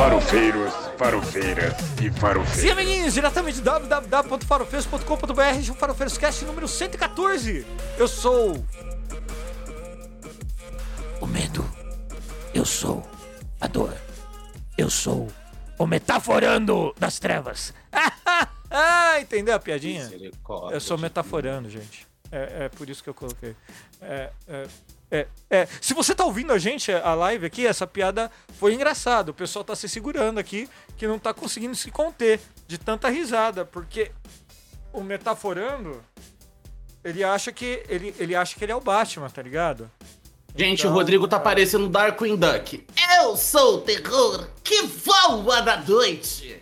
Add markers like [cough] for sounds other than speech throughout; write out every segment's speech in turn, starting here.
Farofeiros, farofeiras e farofeiros. Sim, amiguinhos, diretamente www.farofeiros.com.br, o Farofeiros Cast número 114. Eu sou. O medo. Eu sou a dor. Eu sou o metaforando das trevas. ah, [laughs] entendeu a piadinha? Eu sou metaforando, gente. É, é por isso que eu coloquei. É, é, é, é. Se você tá ouvindo a gente, a live aqui, essa piada foi engraçada. O pessoal tá se segurando aqui, que não tá conseguindo se conter de tanta risada, porque o metaforando, ele acha que ele, ele acha que ele é o Batman, tá ligado? Gente, Então, o Rodrigo tá cara. parecendo Darkwing Duck. Eu sou o terror que voa da noite.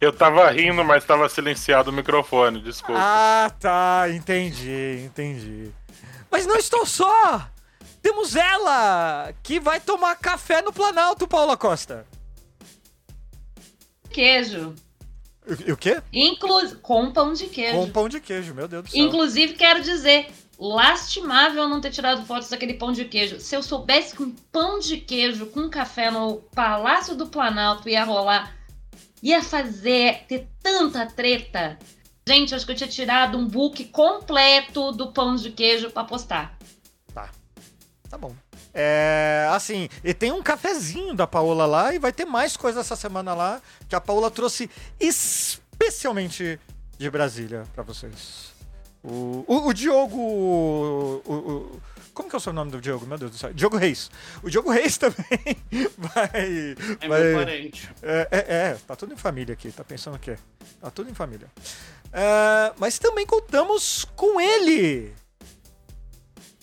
Eu tava rindo, mas tava silenciado o microfone, desculpa. Ah, tá, entendi, entendi. Mas não estou só! Temos ela, que vai tomar café no Planalto, Paula Costa. Queijo. E o quê? Inclu... Com pão de queijo. Com pão de queijo, meu Deus do céu. Inclusive, quero dizer, lastimável não ter tirado fotos daquele pão de queijo. Se eu soubesse que um pão de queijo com café no Palácio do Planalto ia rolar, ia fazer, ter tanta treta. Gente, acho que eu tinha tirado um book completo do pão de queijo pra postar. Tá bom. É, assim, e tem um cafezinho da Paola lá e vai ter mais coisa essa semana lá que a Paola trouxe especialmente de Brasília pra vocês. O, o, o Diogo. o- o- como que é o seu nome do Diogo? Meu Deus do céu. Diogo Reis. O Diogo Reis [laughs] também vai. É vai- meu parente. É, é, é, tá tudo em família aqui, tá pensando o quê? Tá tudo em família. É, mas também contamos com ele.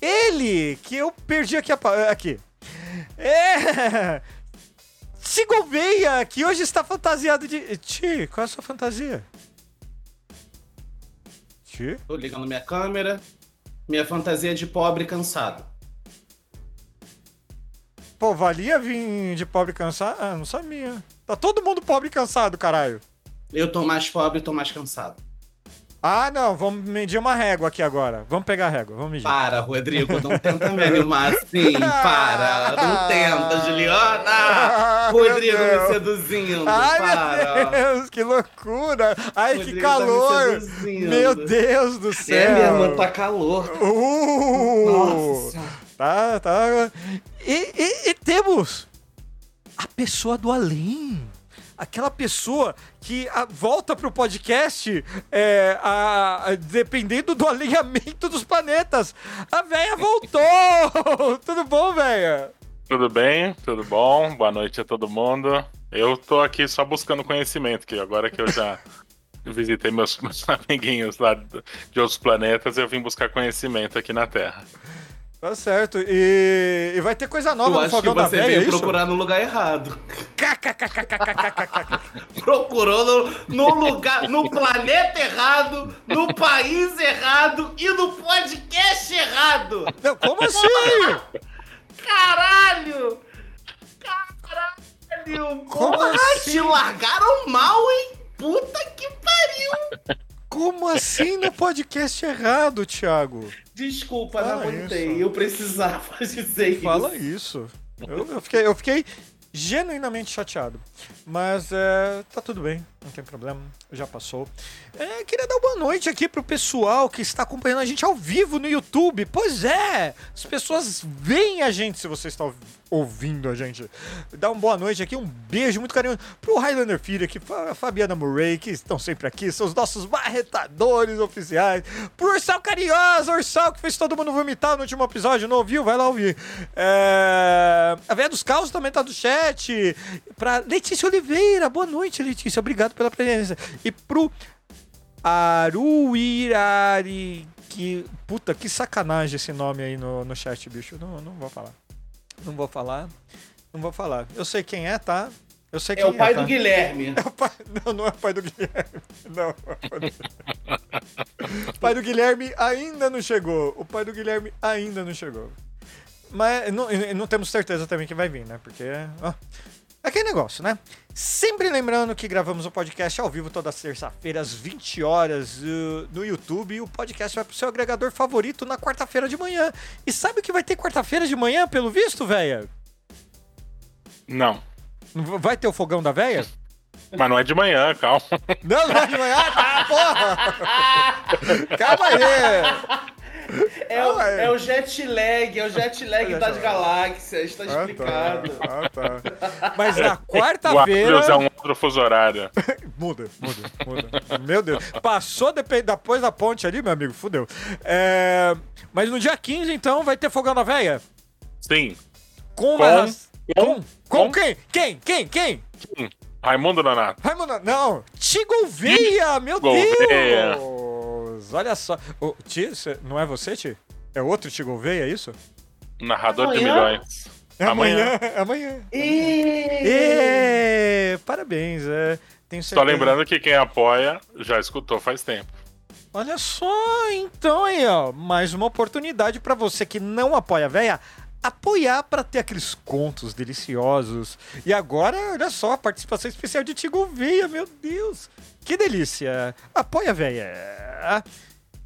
Ele, que eu perdi aqui. a pa- Aqui. É. [laughs] Sigoveia, que hoje está fantasiado de. Ti, qual é a sua fantasia? Ti? Tô ligando minha câmera. Minha fantasia de pobre cansado. Pô, valia vir de pobre cansado? Ah, não sabia. Tá todo mundo pobre e cansado, caralho. Eu tô mais pobre, tô mais cansado. Ah, não, vamos medir uma régua aqui agora. Vamos pegar a régua, vamos medir. Para, Rodrigo, não tenta me animar assim. [laughs] Para, não tenta, Juliana. [laughs] Ah, Rodrigo me seduzindo. Ai, para. meu Deus, que loucura! Ai, Rodrigo que tá me calor! meu Deus do céu! É, minha irmã, tá calor. Uh, Nossa. Tá, tá. E, e- e temos a pessoa do além. Aquela pessoa que a- volta pro podcast é, a- a- dependendo do [laughs] alinhamento dos planetas. A véia voltou! [laughs] Tudo bom, véia? Tudo bem? Tudo bom? Boa noite a todo mundo. Eu tô aqui só buscando conhecimento, que agora que eu já [laughs] visitei meus, meus amiguinhos lá de outros planetas, eu vim buscar conhecimento aqui na Terra. Tá certo. E, e vai ter coisa nova Eu no Fogão da Velha, é isso? procurar no lugar errado. [laughs] Procurou no, no lugar, no planeta errado, no país errado e no podcast errado. Não, como assim? Caralho! Caralho! Como ah, Porra, assim? te largaram mal, hein? Puta que pariu! Como assim no podcast errado, Thiago? Desculpa, Fala não aguentei. isso. Eu precisava [laughs] dizer Fala isso. isso. Eu, eu fiquei, eu fiquei genuinamente chateado. Mas é, tá tudo bem, não tem problema, já passou. É, queria dar boa noite aqui pro pessoal que está acompanhando a gente ao vivo no YouTube. Pois é, as pessoas veem a gente se você está ouv- ouvindo a gente. Dá uma boa noite aqui, um beijo muito carinhoso pro Highlander Filho aqui, a Fabiana Murray, que estão sempre aqui, são os nossos marretadores oficiais. Pro Ursal Carinhoso, Ursal que fez todo mundo vomitar no último episódio, não ouviu? Vai lá ouvir. É... A Véia dos Caos também tá no chat. Pra Letícia Oliveira, boa noite, Letícia, obrigado pela presença. E pro Aruirari. Que, puta, que sacanagem esse nome aí no, no chat, bicho. Não, não vou falar. Não vou falar. Não vou falar. Eu sei quem é, tá? Eu sei É quem o pai tá? do Guilherme. É o pai- Não, não é o pai do Guilherme. Não. é o pai do- O pai do Guilherme ainda não chegou. O pai do Guilherme ainda não chegou. Mas não, não temos certeza também que vai vir, né? Porque. ó, Aquele negócio, né? Sempre lembrando que gravamos o podcast ao vivo toda terça-feira, às 20 horas, uh, no YouTube. E o podcast vai pro seu agregador favorito na quarta-feira de manhã. E sabe o que vai ter quarta-feira de manhã, pelo visto, véia? Não. Vai ter o fogão da véia? Mas não é de manhã, calma. Não, não vai de manhã. Ah, tá, porra! [laughs] Calma aí! É o, Ah, é. é o jet lag, é o jet lag das galáxias, tá explicado. Ah, tá. [laughs] Mas na O Aquarius quarta-feira. é um outro fuso horário. [laughs] Muda, muda, muda. Meu Deus. Passou depe- depois da ponte ali, meu amigo, fudeu. É, Mas no dia 15, então, vai ter fogão da véia? Sim. Com, Com- com, com- com quem? Quem? Quem? Quem? Hum. Raimundo Nonato. Raimundo, não. Tigolveia, meu Gouveia. Deus. Olha só. Ô, Ti, não é você, Ti? É outro Tigolveia, é isso? Narrador de Amanhã? milhões. É amanhã. É amanhã. E... Ê, parabéns, é. Tenho Só certeza. lembrando que quem apoia já escutou faz tempo. Olha só, então aí, ó, mais uma oportunidade pra você que não apoia a véia, apoiar pra ter aqueles contos deliciosos. E agora, olha só, a participação especial de Tigo Veia, meu Deus. Que delícia. Apoia véia.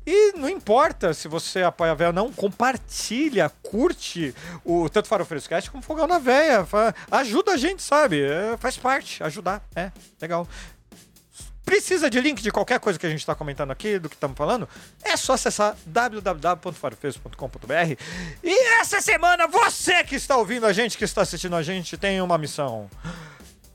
E não importa se você apoia a véia ou não, compartilha, curte o tanto Farofeiros Cast como Fogão na Véia. Ajuda a gente, sabe? É, faz parte, ajudar. É, legal. Precisa de link de qualquer coisa que a gente está comentando aqui, do que estamos falando? É só acessar www.farofeiros.com.br. E essa semana, você que está ouvindo a gente, que está assistindo a gente, tem uma missão.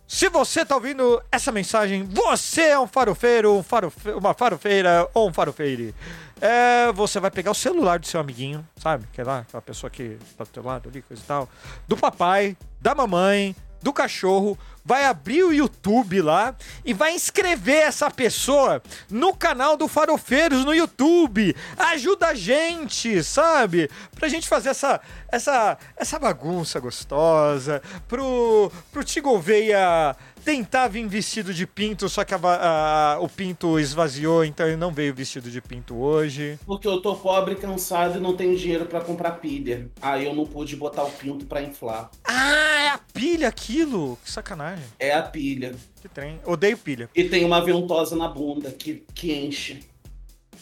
Se você tá ouvindo essa mensagem, você é um farofeiro, um farofe- uma farofeira ou um farofeire. É, você vai pegar o celular do seu amiguinho, sabe? Que é lá, aquela pessoa que tá do teu lado ali, coisa e tal. Do papai, da mamãe, do cachorro. Vai abrir o YouTube lá e vai inscrever essa pessoa no canal do Farofeiros no YouTube. Ajuda a gente, sabe? Pra gente fazer essa, essa, essa bagunça gostosa. Pro, pro Tigolveia tentar vir vestido de pinto, só que a a- o pinto esvaziou, então ele não veio vestido de pinto hoje. Porque eu tô pobre, cansado e não tenho dinheiro pra comprar pilha. Aí eu não pude botar o pinto pra inflar. Ah, é a pilha aquilo! Que sacanagem. É a pilha. Que trem. Odeio pilha. E tem uma ventosa na bunda que, que enche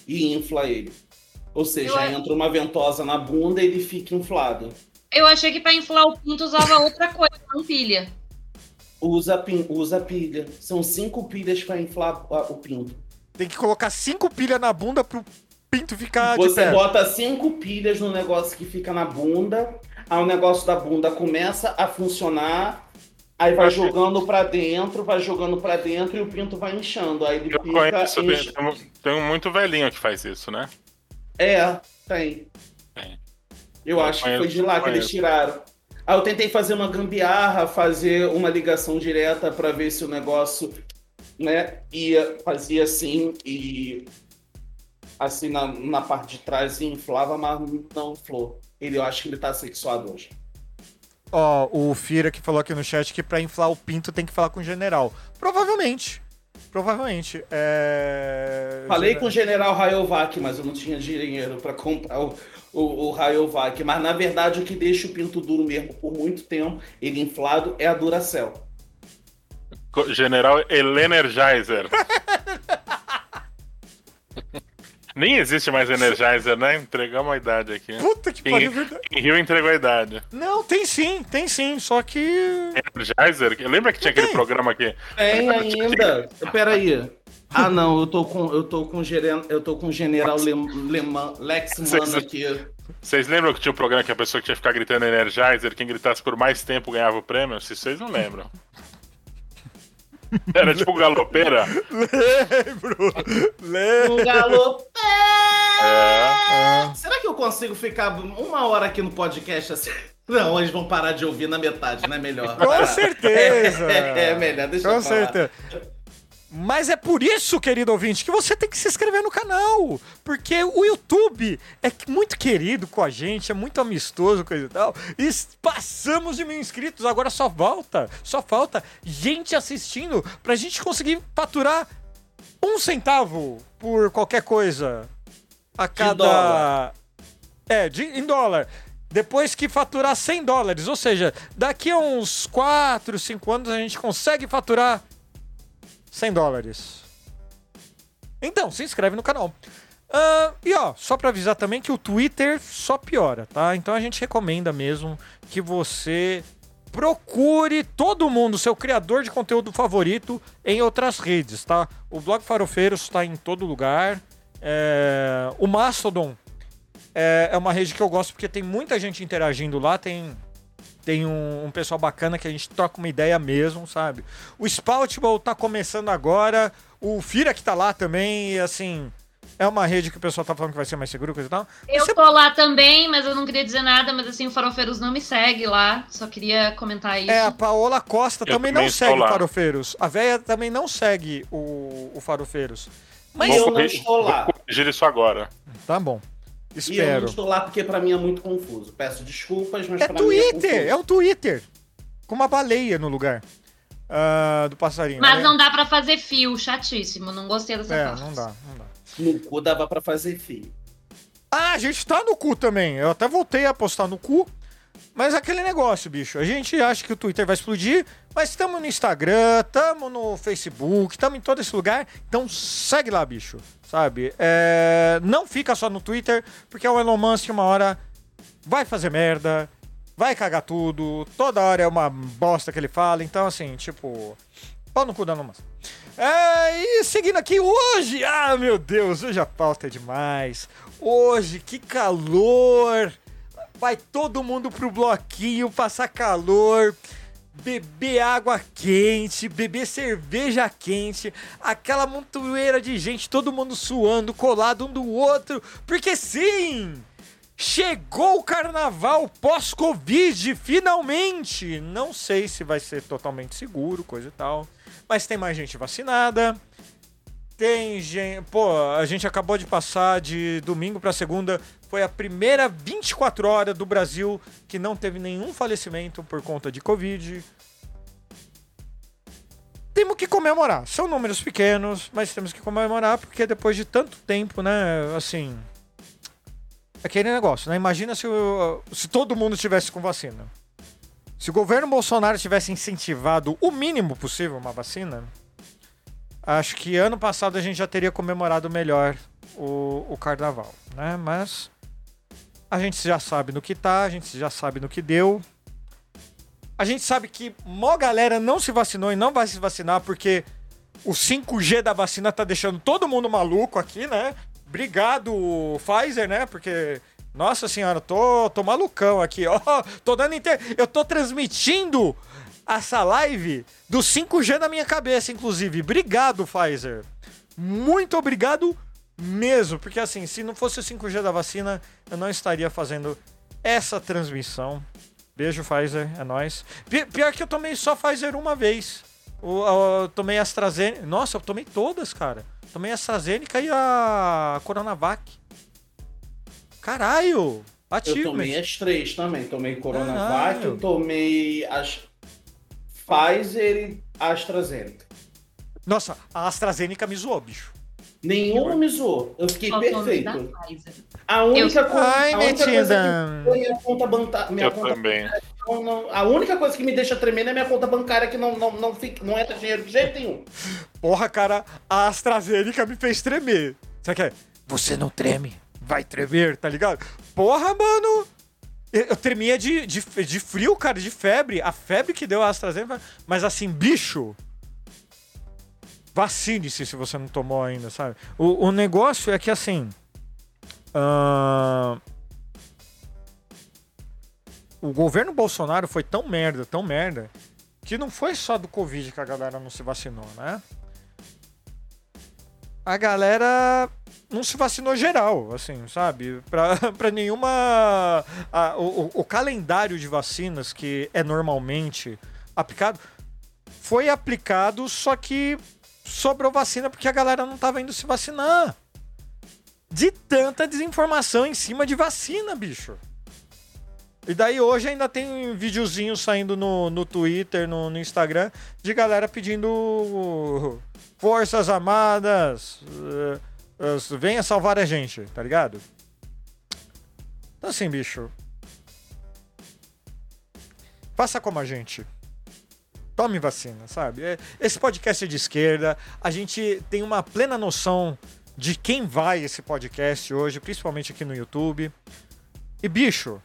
e infla ele. Ou seja, Eu- entra uma ventosa na bunda e ele fica inflado. Eu achei que pra inflar o pinto usava outra coisa, não pilha. Usa, pin- usa pilha. São cinco pilhas pra inflar o pinto. Tem que colocar cinco pilhas na bunda pro pinto ficar de Você pé. bota cinco pilhas no negócio que fica na bunda, aí o negócio da bunda começa a funcionar, aí vai jogando pra dentro, vai jogando pra dentro e o pinto vai inchando. Aí ele Eu fica. conheço, tem, enche- tem um- tem muito velhinho que faz isso, né? É, tem. Tem. Eu Eu acho que foi conheço, de lá que eles conheço. tiraram. Aí eu tentei fazer uma gambiarra, fazer uma ligação direta pra ver se o negócio, né, ia, fazia assim e assim na, na parte de trás e inflava, mas não inflou. Ele, eu acho que ele tá sexuado hoje. Ó, o Fira que falou aqui no chat que pra inflar o pinto tem que falar com o general. Provavelmente. Provavelmente. É... Falei com o general Rayovac, mas eu não tinha dinheiro pra comprar o, o, o Rayovac. Mas na verdade o que deixa o pinto duro mesmo por muito tempo, ele inflado, é a Duracell. General Elenergizer. [laughs] Nem existe mais Energizer, né? Entregamos a idade aqui. Puta que pariu, verdade. em Rio entregou a idade. Não, tem sim, tem sim, só que. Energizer? Lembra que tinha aquele Tem. programa aqui? Tem ainda. Peraí. Ah, não, eu tô com eu tô com geren, eu tô com o general Lem, Leman, Lex Mano aqui. Vocês lembram que tinha um programa que a pessoa que tinha que ficar gritando Energizer, quem gritasse por mais tempo ganhava o prêmio? Se vocês não lembram. [laughs] Era tipo galopeira. Lembro! Lembro! Um galo. É. Será que eu consigo ficar uma hora aqui no podcast assim? [laughs] Não, eles vão parar de ouvir na metade, não é melhor? Com certeza! [laughs] É, é melhor, deixa Com eu falar. certeza. Mas é por isso, querido ouvinte, que você tem que se inscrever no canal. Porque o YouTube é muito querido com a gente, é muito amistoso, coisa e tal. E passamos de mil inscritos, agora só falta, só falta gente assistindo pra gente conseguir faturar um centavo por qualquer coisa a cada. dólar. É, de, em dólar. Depois que faturar 100 dólares. Ou seja, daqui a uns 4, 5 anos a gente consegue faturar 100 dólares. Então, se inscreve no canal. Ah, e ó, só pra avisar também que o Twitter só piora, tá? Então a gente recomenda mesmo que você procure todo mundo, seu criador de conteúdo favorito, em outras redes, tá? O Blog Farofeiros está em todo lugar. É, o Mastodon é, é uma rede que eu gosto porque tem muita gente interagindo lá, tem tem um, um, pessoal bacana que a gente troca uma ideia mesmo, sabe? O Spoutable tá começando agora, o Fira que tá lá também, e assim, é uma rede que o pessoal tá falando que vai ser mais seguro, coisa e tal. Eu Você- tô lá também, mas eu não queria dizer nada, mas assim, o Farofeiros não me segue lá. Só queria comentar isso. É, a Paola Costa também também não segue o lá. Farofeiros. A véia também não segue o, o Farofeiros. Mas Mas eu não corrigir- estou lá. Vou corrigir isso agora. tá bom. E eu Espero. não estou lá porque pra mim é muito confuso. Peço desculpas, mas É pra mim é Twitter, confuso. é um Twitter. Com uma baleia no lugar. ah, do passarinho. Mas né? não dá pra fazer fio, chatíssimo. Não gostei dessa É, parte. não dá, não dá. No cu dava pra fazer fio. Ah, a gente tá no cu também. Eu até voltei a postar no cu. Mas aquele negócio, bicho. A gente acha que o Twitter vai explodir, mas estamos no Instagram, estamos no Facebook, estamos em todo esse lugar. Então segue lá, bicho. Sabe? É, Não fica só no Twitter, porque o Elon Musk uma hora vai fazer merda, vai cagar tudo, toda hora é uma bosta que ele fala. Então, assim, tipo. Pau no cu da Elon Musk. É, e seguindo aqui hoje, ah meu Deus, hoje a pauta é demais. Hoje, que calor! Vai todo mundo pro bloquinho passar calor, beber água quente, beber cerveja quente, aquela montoeira de gente, todo mundo suando, colado um do outro, porque sim! Chegou o carnaval pós-Covid, finalmente! Não sei se vai ser totalmente seguro, coisa e tal. Mas tem mais gente vacinada. Tem gente. Pô, a gente acabou de passar de domingo pra segunda. Foi a primeira 24 horas do Brasil que não teve nenhum falecimento por conta de Covid. Temos que comemorar. São números pequenos, mas temos que comemorar porque depois de tanto tempo, né? Assim. Aquele negócio, né? Imagina se, se todo mundo tivesse com vacina. Se o governo Bolsonaro tivesse incentivado o mínimo possível uma vacina, acho que ano passado a gente já teria comemorado melhor o, o carnaval, né? Mas a gente já sabe no que tá, a gente já sabe no que deu. A gente sabe que mó galera não se vacinou e não vai se vacinar porque o 5G da vacina tá deixando todo mundo maluco aqui, né? Obrigado, Pfizer, né? Porque, nossa senhora, tô, tô malucão aqui, ó. [laughs] Tô dando inter... Eu tô transmitindo essa live do 5G na minha cabeça, inclusive. Obrigado, Pfizer. Muito obrigado mesmo. Porque, assim, se não fosse o 5G da vacina, eu não estaria fazendo essa transmissão. Beijo, Pfizer, é nóis. Pi- Pior que eu tomei só Pfizer uma vez. O- Eu tomei AstraZeneca. Nossa, eu tomei todas, cara. Tomei AstraZeneca e a Coronavac. Caralho! Eu Ativo, tomei as três também. Tomei Coronavac, Caralho. eu tomei as Pfizer e AstraZeneca. Nossa, a AstraZeneca me zoou, bicho. Nenhuma me zoou. Eu fiquei Só perfeito. A única, Eu- coisa, Ai, a única coisa que foi minha conta bancária. Minha Eu conta também. não- não- a única coisa que me deixa tremendo é minha conta bancária que não, não, não, fica, não entra dinheiro de jeito nenhum. Porra, cara, a AstraZeneca me fez tremer. Sabe o que é? Você não treme, vai tremer, tá ligado? Porra, mano! Eu, eu tremia de, de, de frio, cara, de febre. A febre que deu a AstraZeneca. Mas assim, bicho. Vacine-se se você não tomou ainda, sabe? O, o negócio é que assim. ahn, o governo Bolsonaro foi tão merda, tão merda, que não foi só do Covid que a galera não se vacinou, né? A galera não se vacinou geral, assim, sabe? Pra [laughs] nenhuma. a- o- o calendário de vacinas que é normalmente aplicado foi aplicado, só que sobrou vacina porque a galera não tava indo se vacinar. De tanta desinformação em cima de vacina, bicho. E daí hoje ainda tem um videozinho saindo no, no Twitter, no, no Instagram, de galera pedindo forças armadas, eh, eh, venha salvar a gente, tá ligado? Então assim, bicho. Faça como a gente. Tome vacina, sabe? É- Esse podcast é de esquerda. A gente tem uma plena noção de quem vai esse podcast hoje, principalmente aqui no YouTube. E, bicho,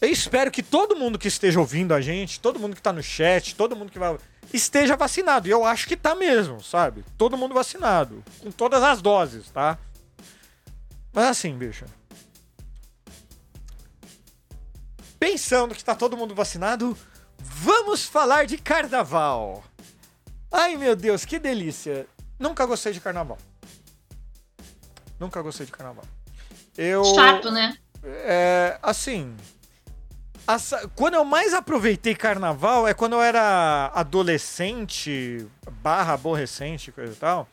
Eu espero que todo mundo que esteja ouvindo a gente, todo mundo que tá no chat, todo mundo que vai. esteja vacinado. E eu acho que tá mesmo, sabe? Todo mundo vacinado. Com todas as doses, tá? Mas assim, bicho. Pensando que tá todo mundo vacinado, vamos falar de carnaval. Ai meu Deus, que delícia. Nunca gostei de carnaval. Nunca gostei de carnaval. Eu. Chato, né? É, assim. Quando eu mais aproveitei carnaval é quando eu era adolescente, barra aborrecente, coisa e tal.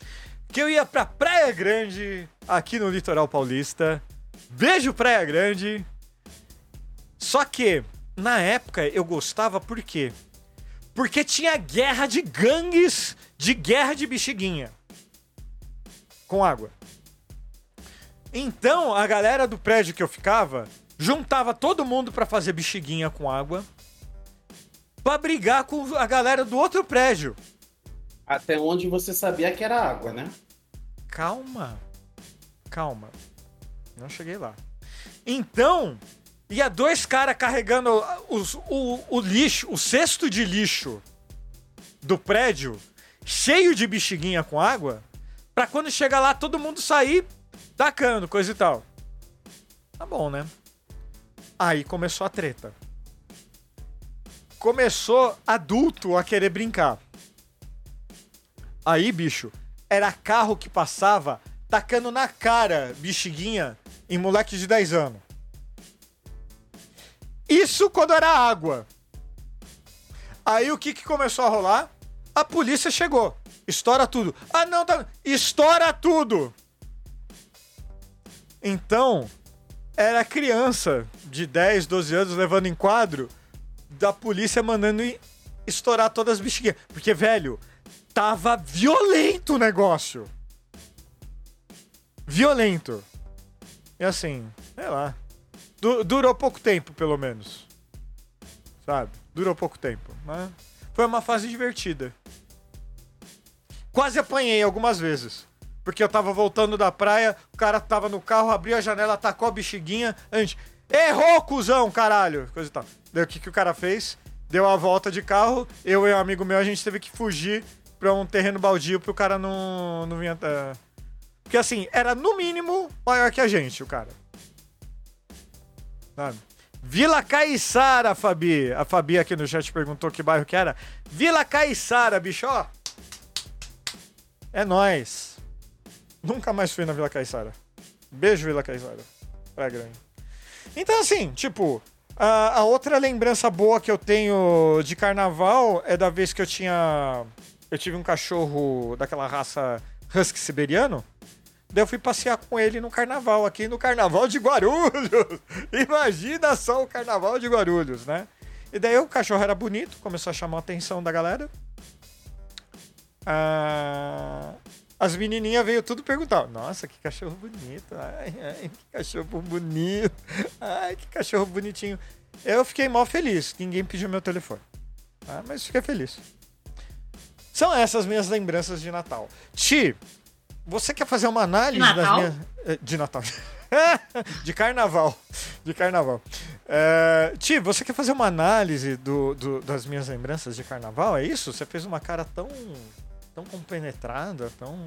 Que eu ia pra Praia Grande, aqui no litoral paulista. Beijo, Praia Grande. Só que, na época, eu gostava por quê? Porque tinha guerra de gangues, de guerra de bexiguinha. Com água. Então, a galera do prédio que eu ficava juntava todo mundo pra fazer bexiguinha com água pra brigar com a galera do outro prédio. Até onde você sabia que era água, né? Calma. Calma. Não cheguei lá. Então, ia dois caras carregando os- o, o lixo, o cesto de lixo do prédio, cheio de bexiguinha com água, pra quando chegar lá todo mundo sair tacando, coisa e tal. Tá bom, né? Aí começou a treta. Começou adulto a querer brincar. Aí, bicho, era carro que passava tacando na cara bexiguinha em moleque de 10 anos. Isso quando era água. Aí o que, que começou a rolar? A polícia chegou. Estoura tudo. Ah, não, tá. Estoura tudo! Então, era criança de 10, 12 anos levando em quadro da polícia mandando estourar todas as bexiguinhas. Porque, velho, tava violento o negócio. Violento. E assim, sei lá. Du- durou pouco tempo, pelo menos. Sabe? Durou pouco tempo. Mas foi uma fase divertida. Quase apanhei algumas vezes. Porque eu tava voltando da praia, o cara tava no carro, abriu a janela, tacou a bexiguinha. A gente, errou, cuzão, caralho! Coisa e tal. Daí o que, que o cara fez? Deu a volta de carro, eu e um amigo meu, a gente teve que fugir pra um terreno baldio pro cara não, não vinha. é. Porque assim, era no mínimo maior que a gente, o cara. Sabe? Vila Caiçara, Fabi. A Fabi aqui no chat perguntou que bairro que era. Vila Caiçara, bicho, ó. É nóis. Nunca mais fui na Vila Caiçara. Beijo, Vila Caiçara. Praia Grande. Então, assim, tipo, a, a outra lembrança boa que eu tenho de carnaval é da vez que eu tinha. Eu tive um cachorro daquela raça husky siberiano. Daí eu fui passear com ele no carnaval, aqui no carnaval de Guarulhos. [laughs] Imagina só o carnaval de Guarulhos, né? E daí o cachorro era bonito, começou a chamar a atenção da galera. Ah, as menininhas veio tudo perguntar: Nossa, que cachorro bonito. Ai, ai, que cachorro bonito. Ai, que cachorro bonitinho. Eu fiquei mal feliz. Ninguém pediu meu telefone. Ah, mas fiquei feliz. São essas minhas lembranças de Natal. Ti, você quer fazer uma análise De das Natal? minhas. eh, De Natal. [laughs] de carnaval. De carnaval. Eh, Ti, você quer fazer uma análise do, do- das minhas lembranças de carnaval? É isso? Você fez uma cara tão. tão compenetrada, tão.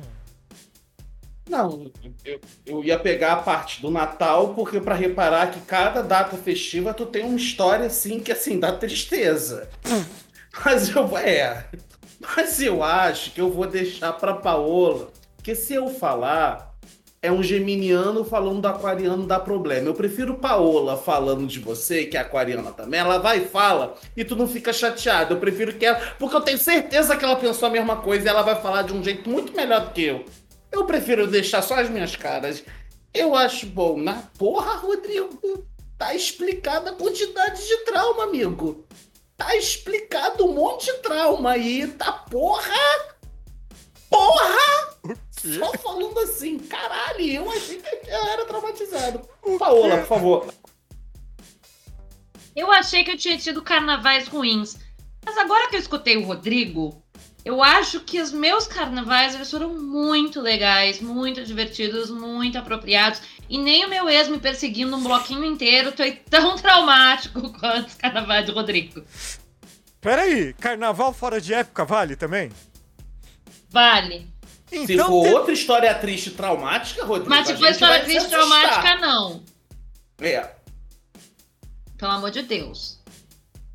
Não, eu, eu ia pegar a parte do Natal, porque pra reparar que cada data festiva tu tem uma história assim que assim dá tristeza. [laughs] Mas eu é, mas eu acho que eu vou deixar pra Paola, porque se eu falar é um geminiano falando do aquariano dá problema. Eu prefiro Paola falando de você, que é aquariana também. Ela vai e fala e tu não fica chateado. Eu prefiro que ela, porque eu tenho certeza que ela pensou a mesma coisa e ela vai falar de um jeito muito melhor do que eu. Eu prefiro deixar só as minhas caras. Eu acho bom. Na porra, Rodrigo, tá explicada a quantidade de trauma, amigo. Tá explicado um monte de trauma aí, tá porra! Porra! Só falando assim, caralho, eu achei que eu era traumatizado. Paola, por favor. Eu achei que eu tinha tido carnavais ruins. Mas agora que eu escutei o Rodrigo, Eu acho que os meus carnavais eles foram muito legais, muito divertidos, muito apropriados. E nem o meu ex me perseguindo um bloquinho inteiro foi tão [laughs] traumático quanto os carnavais do Rodrigo. Peraí, carnaval fora de época vale também? Vale. Se Então, for tem- outra história triste traumática, Rodrigo. Mas se for história se triste traumática, não. É. Pelo amor de Deus.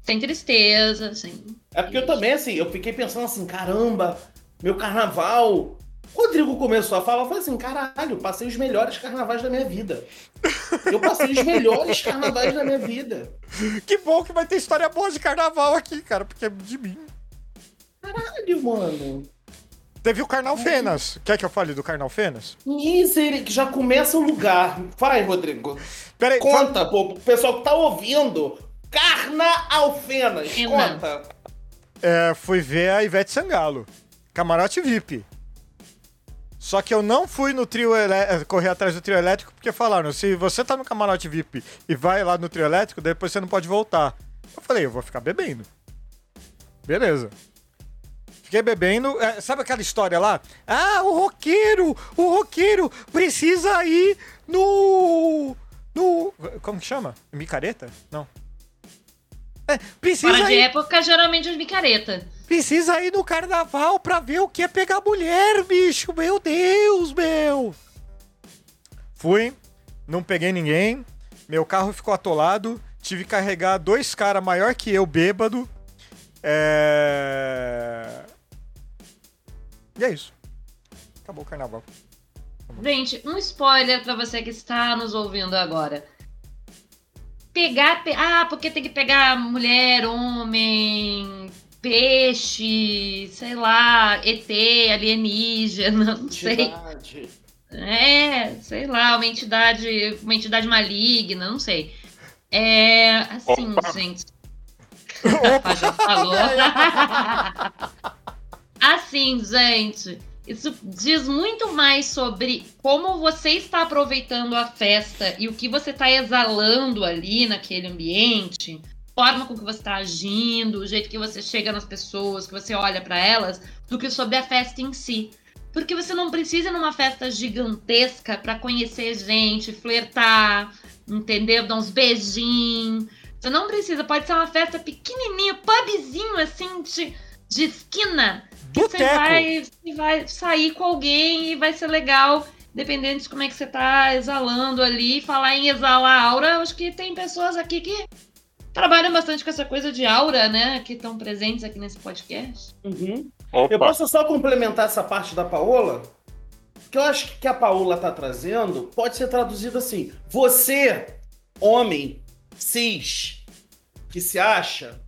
Sem tristeza, sem. É porque eu também, assim, eu fiquei pensando assim, caramba, meu carnaval. Rodrigo começou a falar, eu falei assim, caralho, eu passei os melhores carnavais da minha vida. Eu passei os melhores carnavais da minha vida. Que bom que vai ter história boa de carnaval aqui, cara, porque é de mim. Caralho, mano. Teve o Carnal Fenas. Quer que eu fale do Carnal Fenas? Misericórdia, que já começa o lugar. Vai, Rodrigo. Peraí, fa- Conta, pô, pro pessoal que tá ouvindo. Carna Alfenas, Fena. conta. é, fui ver a Ivete Sangalo. Camarote VIP. Só que eu não fui no trio elé- correr atrás do trio elétrico porque falaram, se você tá no camarote VIP e vai lá no trio elétrico, depois você não pode voltar. Eu falei, eu vou ficar bebendo. Beleza. Fiquei bebendo. é, sabe aquela história lá? Ah, o roqueiro! O roqueiro precisa ir no. No. Como que chama? Micareta? Não. É, precisa Fora de ir, época, geralmente é micareta. precisa ir no carnaval pra ver o que é pegar mulher, bicho. Meu Deus, meu. Fui, não peguei ninguém. Meu carro ficou atolado. Tive que carregar dois caras maior que eu, bêbado. É... E é isso. Acabou o carnaval. Gente, um spoiler pra você que está nos ouvindo agora. Pegar. pe- Ah, porque tem que pegar mulher, homem, peixe, sei lá, ET, alienígena, [laughs] não sei. Entidade. É, sei lá, uma entidade, uma entidade maligna, não sei. É, assim, Opa. gente. [laughs] Opa, já falou. [laughs] assim, gente, isso diz muito mais sobre como você está aproveitando a festa e o que você está exalando ali naquele ambiente, forma com que você está agindo, o jeito que você chega nas pessoas, que você olha para elas, do que sobre a festa em si. Porque você não precisa ir numa festa gigantesca para conhecer gente, flertar, entendeu? Dar uns beijinhos. Você não precisa, pode ser uma festa pequenininha, pubzinho assim de, de esquina. Que Você vai, você vai sair com alguém e vai ser legal, dependendo de como é que você tá exalando ali. Falar em exalar aura, eu acho que tem pessoas aqui que trabalham bastante com essa coisa de aura, né? Que estão presentes aqui nesse podcast. Uhum. Eu posso só complementar essa parte da Paola? Que eu acho que que a Paola tá trazendo pode ser traduzido assim: você, homem, cis, que se acha,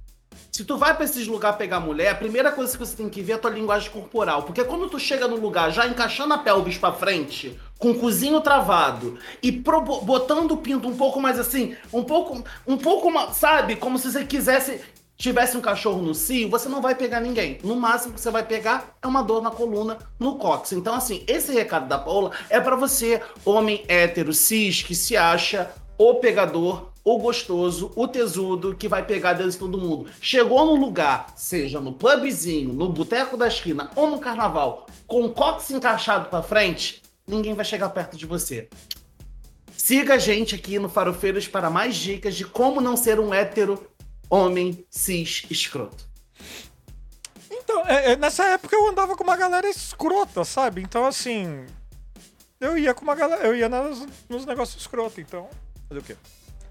se tu vai pra esses lugares pegar mulher, a primeira coisa que você tem que ver é a tua linguagem corporal. Porque quando tu chega no lugar já encaixando a pelvis pra frente, com o cozinho travado e pro- botando o pinto um pouco mais assim, um pouco, um pouco, sabe? Como se você quisesse tivesse um cachorro no cio, você não vai pegar ninguém. No máximo que você vai pegar é uma dor na coluna, no cóccix. Então, assim, esse recado da Paula é pra você, homem hétero, cis, que se acha o pegador, o gostoso, o tesudo, que vai pegar dentro de todo mundo. Chegou no lugar, seja no pubzinho, no boteco da esquina ou no carnaval, com o cóccix encaixado pra frente, ninguém vai chegar perto de você. Siga a gente aqui no Farofeiros para mais dicas de como não ser um hétero homem cis escroto. Então, é- é, nessa época eu andava com uma galera escrota, sabe? Então, assim. Eu ia com uma galera. Eu ia nas- nos negócios escrotos, então. Fazer o quê?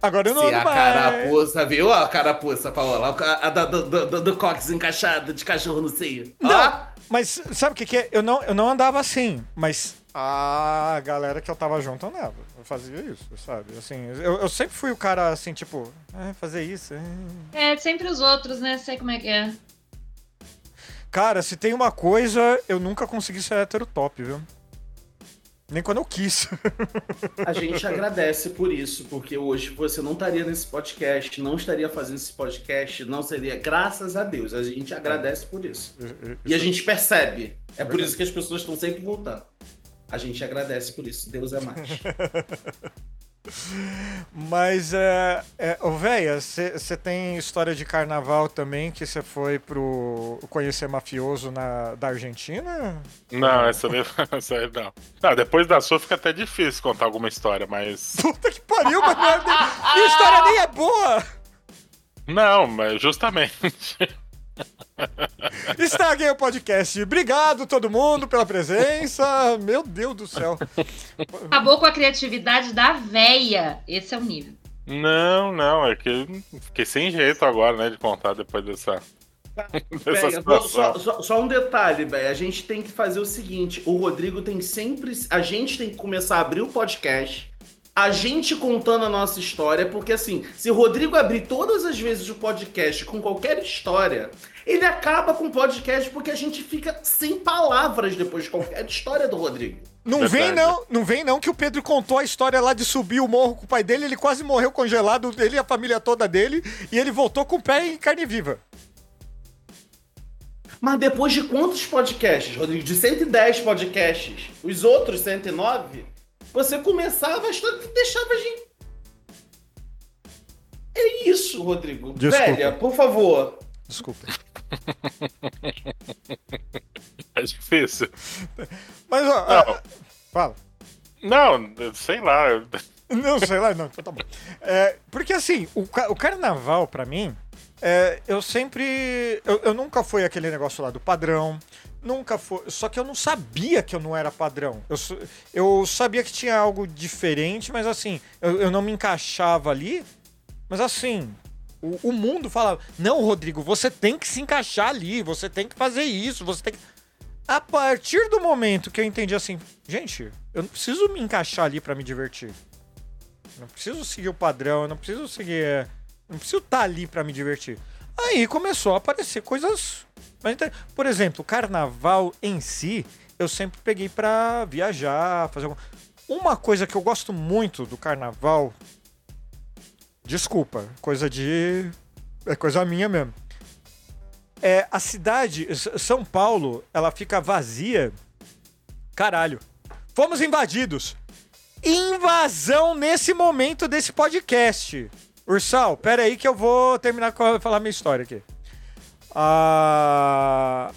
Agora eu não Se ando a mais. carapuça, viu? A carapuça, Paola. A, a da- do, do, do, do cóccix encaixado de cachorro no cio. Não, mas sabe o que, que é? Eu não, eu não andava assim, mas a galera que eu tava junto andava. Eu fazia isso, sabe? Assim, eu, eu sempre fui o cara assim, tipo, "Ah, fazer isso. é." É, sempre os outros, né? Sei como é que é. Cara, se tem uma coisa, eu nunca consegui ser hétero top, viu? Nem quando eu quis. A gente agradece por isso, porque hoje você não estaria nesse podcast, não estaria fazendo esse podcast, não seria. Graças a Deus, a gente agradece por isso. E a gente percebe. É por isso que as pessoas estão sempre voltando. A gente agradece por isso. Deus é mais. [laughs] Mas, é, é, ô, véia, você tem história de carnaval também que você foi pro conhecer mafioso na, da Argentina? Não, essa, daí- [laughs] essa aí não. não. Depois da sua fica até difícil contar alguma história, mas. [laughs] Puta que pariu, mas não é- minha história nem é boa! Não, mas justamente. [laughs] [laughs] Estraguei o podcast. Obrigado todo mundo pela presença. Meu Deus do céu. Acabou com a criatividade da véia. Esse é o nível. Não, não, é que fiquei sem jeito agora, né, de contar depois dessa. dessa Véia, só, só- só um detalhe, velho. A gente tem que fazer o seguinte: o Rodrigo tem sempre. A gente tem que começar a abrir o podcast. A gente contando a nossa história, porque assim, se o Rodrigo abrir todas as vezes o podcast com qualquer história, ele acaba com o podcast porque a gente fica sem palavras depois de qualquer história do Rodrigo. Não Verdade. vem não, não vem não que o Pedro contou a história lá de subir o morro com o pai dele, ele quase morreu congelado, ele e a família toda dele, e ele voltou com o pé em carne viva. Mas depois de quantos podcasts, Rodrigo? De 110 podcasts, os outros 109, você começava a história e deixava a gente. É isso, Rodrigo. Desculpa. Velha, por favor. Desculpa. [laughs] É difícil. Mas, ó, Não. ah, fala. Não, sei lá. Não, sei lá, não, então tá bom. É, porque assim, o, o carnaval, pra mim, é, eu sempre. Eu, eu nunca fui aquele negócio lá do padrão. Nunca foi. Só que eu não sabia que eu não era padrão. Eu, eu sabia que tinha algo diferente, mas assim, eu, eu não me encaixava ali. Mas assim, o, o mundo falava: Não, Rodrigo, você tem que se encaixar ali, você tem que fazer isso, você tem que. A partir do momento que eu entendi assim, gente, eu não preciso me encaixar ali pra me divertir. Eu Não preciso seguir o padrão, eu não preciso seguir. é, Não preciso estar ali pra me divertir. Aí começou a aparecer coisas. Mais inter- Por exemplo, o carnaval em si, eu sempre peguei pra viajar, fazer alguma. Uma coisa que eu gosto muito do carnaval. Desculpa, coisa de. É coisa minha mesmo. É a cidade, São Paulo, ela fica vazia. Caralho. Fomos invadidos invasão nesse momento desse podcast. Ursal, pera aí que eu vou terminar com falar minha história aqui. Ah,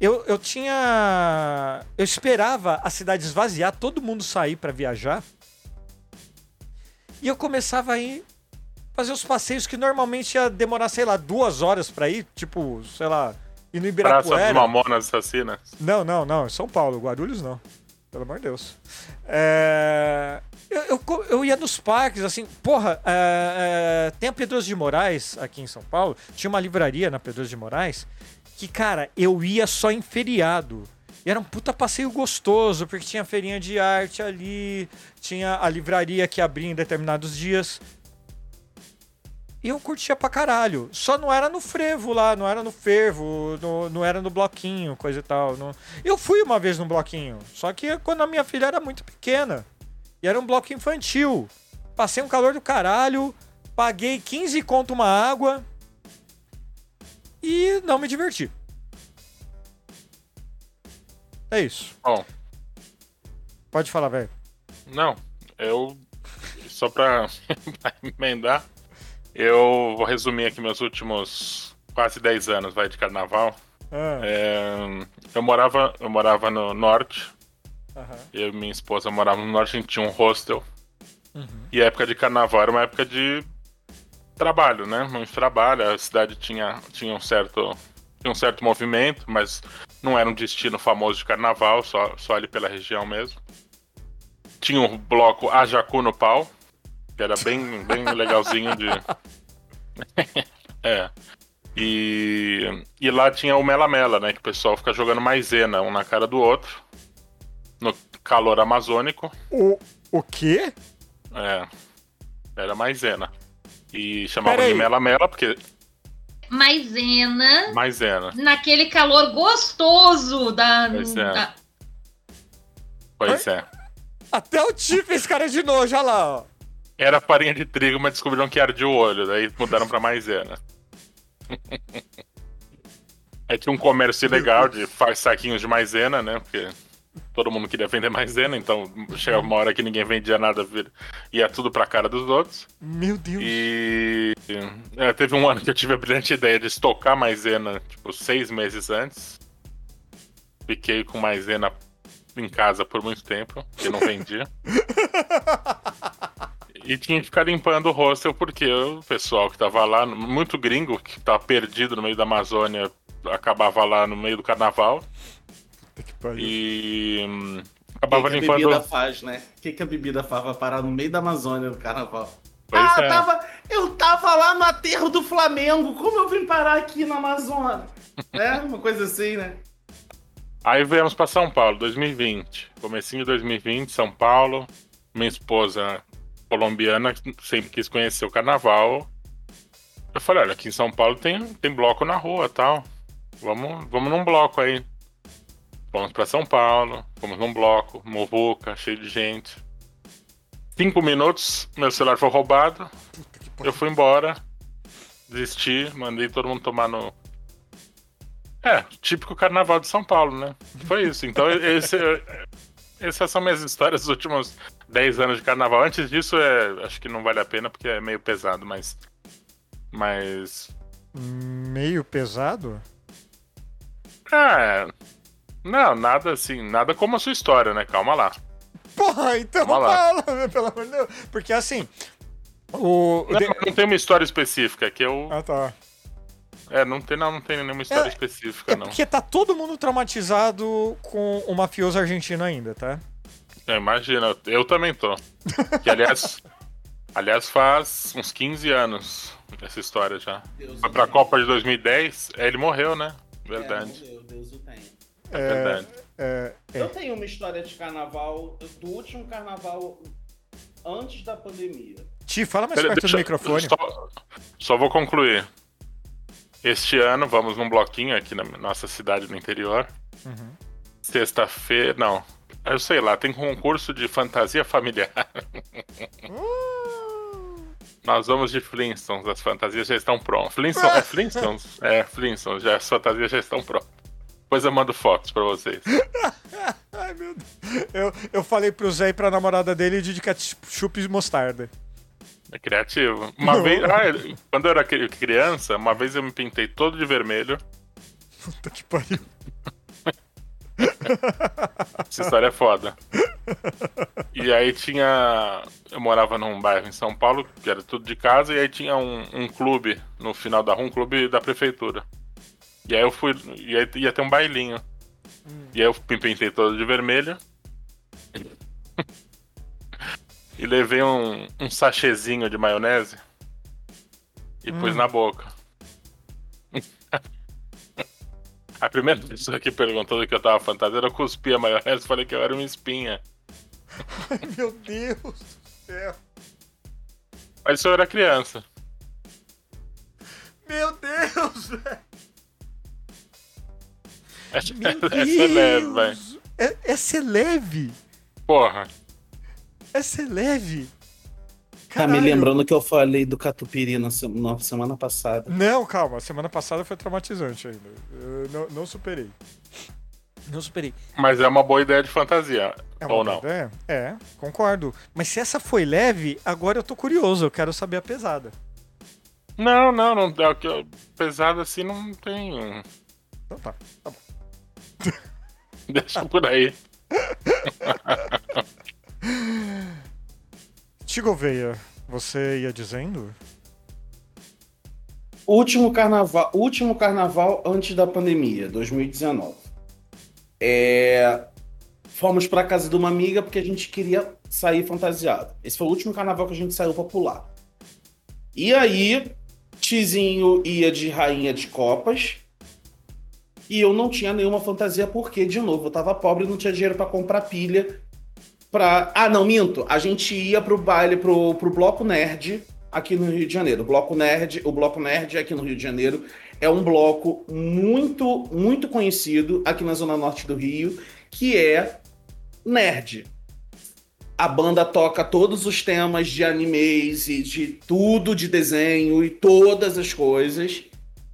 eu, eu tinha. Eu esperava a cidade esvaziar, todo mundo sair pra viajar. E eu começava a ir fazer os passeios que normalmente ia demorar, sei lá, duas horas pra ir. Tipo, sei lá, ir no Praça dos Ibirapuera. Mamonas Assassinas. Não, não, não. Em São Paulo. Guarulhos não. Pelo amor de Deus. É, Eu, eu, eu ia nos parques, assim, porra, é, é, tem a Pedroso de Moraes aqui em São Paulo. Tinha uma livraria na Pedroso de Moraes que, cara, eu ia só em feriado. E era um puta passeio gostoso, porque tinha feirinha de arte ali, tinha a livraria que abria em determinados dias. E eu curtia pra caralho. Só não era no frevo lá, não era no fervo, no- não era no bloquinho, coisa e tal. não- Eu fui uma vez no bloquinho, só que quando a minha filha era muito pequena. E era um bloco infantil. Passei um calor do caralho, paguei 15 conto uma água e não me diverti. É isso. Bom, Pode falar, velho. não, eu. Só pra, [laughs] pra emendar, eu vou resumir aqui meus últimos quase 10 anos vai, de carnaval. Ah, É, eu morava, eu morava no norte, aham. eu e minha esposa moravam no norte, a gente tinha um hostel. Uhum. E a época de carnaval era uma época de trabalho, né? Muito trabalho, a cidade tinha, tinha um certo tinha um certo movimento, mas não era um destino famoso de carnaval, só, só ali pela região mesmo. Tinha um bloco Ajacu no pau, que era bem, bem legalzinho de. [laughs] é. E, e lá tinha o Mela Mela, né? Que o pessoal fica jogando maisena um na cara do outro. No calor amazônico. O, o quê? É. Era maisena. E chamavam Peraí. de Mela Mela porque. Maisena, Maisena. naquele calor gostoso da. Pois é. da- Pois é. Até o Ti fez cara de nojo, olha lá, ó. Era farinha de trigo, mas descobriram que ardia o olho. Daí mudaram pra maisena. Aí tinha um comércio ilegal de saquinhos de maisena, né? Porque todo mundo queria vender maisena, então chegava uma hora que ninguém vendia nada, ia tudo pra cara dos outros. Meu Deus. E é, teve um ano que eu tive a brilhante ideia de estocar maisena, tipo, seis meses antes. Fiquei com maisena em casa por muito tempo, que não vendia. [laughs] E tinha que ficar limpando o hostel porque o pessoal que tava lá, muito gringo, que tava perdido no meio da Amazônia, acabava lá no meio do carnaval. Que. E hum, O que, acabava que a limpando. bebida faz, né? O que, que a bebida faz? Vai parar no meio da Amazônia no carnaval. Pois ah, é. tava, eu tava lá no aterro do Flamengo. Como eu vim parar aqui na Amazônia? né? Uma coisa assim, né? Aí viemos pra São Paulo, 2020. Comecinho de 2020, São Paulo. Minha esposa colombiana sempre quis conhecer o carnaval. Eu falei, olha, aqui em São Paulo tem, tem bloco na rua tal. Vamos, vamos num bloco aí. Fomos pra São Paulo, fomos num bloco, Movuca, cheio de gente. Cinco minutos, meu celular foi roubado. Eu fui embora, desisti, mandei todo mundo tomar no. É, típico carnaval de São Paulo, né? Foi isso. Então, esse, [laughs] essas são minhas histórias dos últimos 10 anos de carnaval. Antes disso, é, acho que não vale a pena porque é meio pesado, mas. Mas. Meio pesado? É. Não, nada assim, nada como a sua história, né? Calma lá. Porra, então fala, [laughs] pelo amor de Deus. Porque assim. O. Não, não tem uma história específica, que eu. Ah, tá. É, não tem, não, não tem nenhuma história É, específica, É não. porque tá todo mundo traumatizado com o mafioso argentino ainda, tá? Imagina, eu também tô. Que aliás, [laughs] aliás faz uns 15 anos essa história já. Deus Foi pra tenha. Copa de 2010, é, ele morreu, né? Verdade. É, morreu, Deus o tenha. É, verdade. É, é. Eu tenho uma história de carnaval, do último carnaval antes da pandemia. Ti, fala mais Pera, perto deixa- do microfone. Só, só vou concluir. Este ano vamos num bloquinho aqui na nossa cidade do interior. Uhum. Sexta-feira, não. Eu sei lá, tem concurso de fantasia familiar. Uh, Nós vamos de Flintstones, as fantasias já estão prontas. Flintstones, é Flintstones? [laughs] É, Flintstones, já, as fantasias já estão prontas. Depois eu mando fotos pra vocês. [laughs] Ai, meu Deus. Eu, eu falei pro Zé e pra namorada dele de ketchup e mostarda. É criativo. Uma Não. vez, ah, quando eu era cri- criança, uma vez eu me pintei todo de vermelho. Puta que pariu. [laughs] Essa história é foda. E aí tinha. Eu morava num bairro em São Paulo, que era tudo de casa, e aí tinha um, um clube no final da rua, um clube da prefeitura. E aí eu fui. E aí ia ter um bailinho. E aí eu me pintei todo de vermelho. [laughs] e levei um, um sachêzinho de maionese. E pus Hum. na boca. A primeira pessoa que perguntou do que eu tava fantasiado, eu cuspi a maionese e falei que eu era uma espinha. [laughs] Ai, meu Deus do céu. Mas isso eu era criança. Meu Deus, velho. Essa, [laughs] essa é leve, velho. Deus. É, essa é leve. Porra. Essa é leve. Tá me Caralho. lembrando que eu falei do catupiry na, se- na semana passada. Não, calma. Semana passada foi traumatizante ainda. Eu não, não superei. Não superei. Mas é uma boa ideia de fantasia. É uma ou boa não? ideia? É, concordo. Mas se essa foi leve, agora eu tô curioso. Eu quero saber a pesada. Não, não, não. é Pesado assim não tem. Então tá. [laughs] Deixa por aí. [laughs] Tigoveia, você ia dizendo? Último carnaval, último carnaval antes da pandemia, 2019. É, Fomos pra casa de uma amiga porque a gente queria sair fantasiado. Esse foi o último carnaval que a gente saiu pra pular. E aí, Tizinho ia de rainha de copas. E eu não tinha nenhuma fantasia porque, de novo, eu tava pobre e não tinha dinheiro pra comprar pilha. Pra... Ah, não, minto. A gente ia pro baile, pro, pro Bloco Nerd aqui no Rio de Janeiro. O Bloco Nerd, o Bloco Nerd aqui no Rio de Janeiro é um bloco muito, muito conhecido aqui na zona norte do Rio, que é nerd. A banda toca todos os temas de animes e de tudo de desenho e todas as coisas.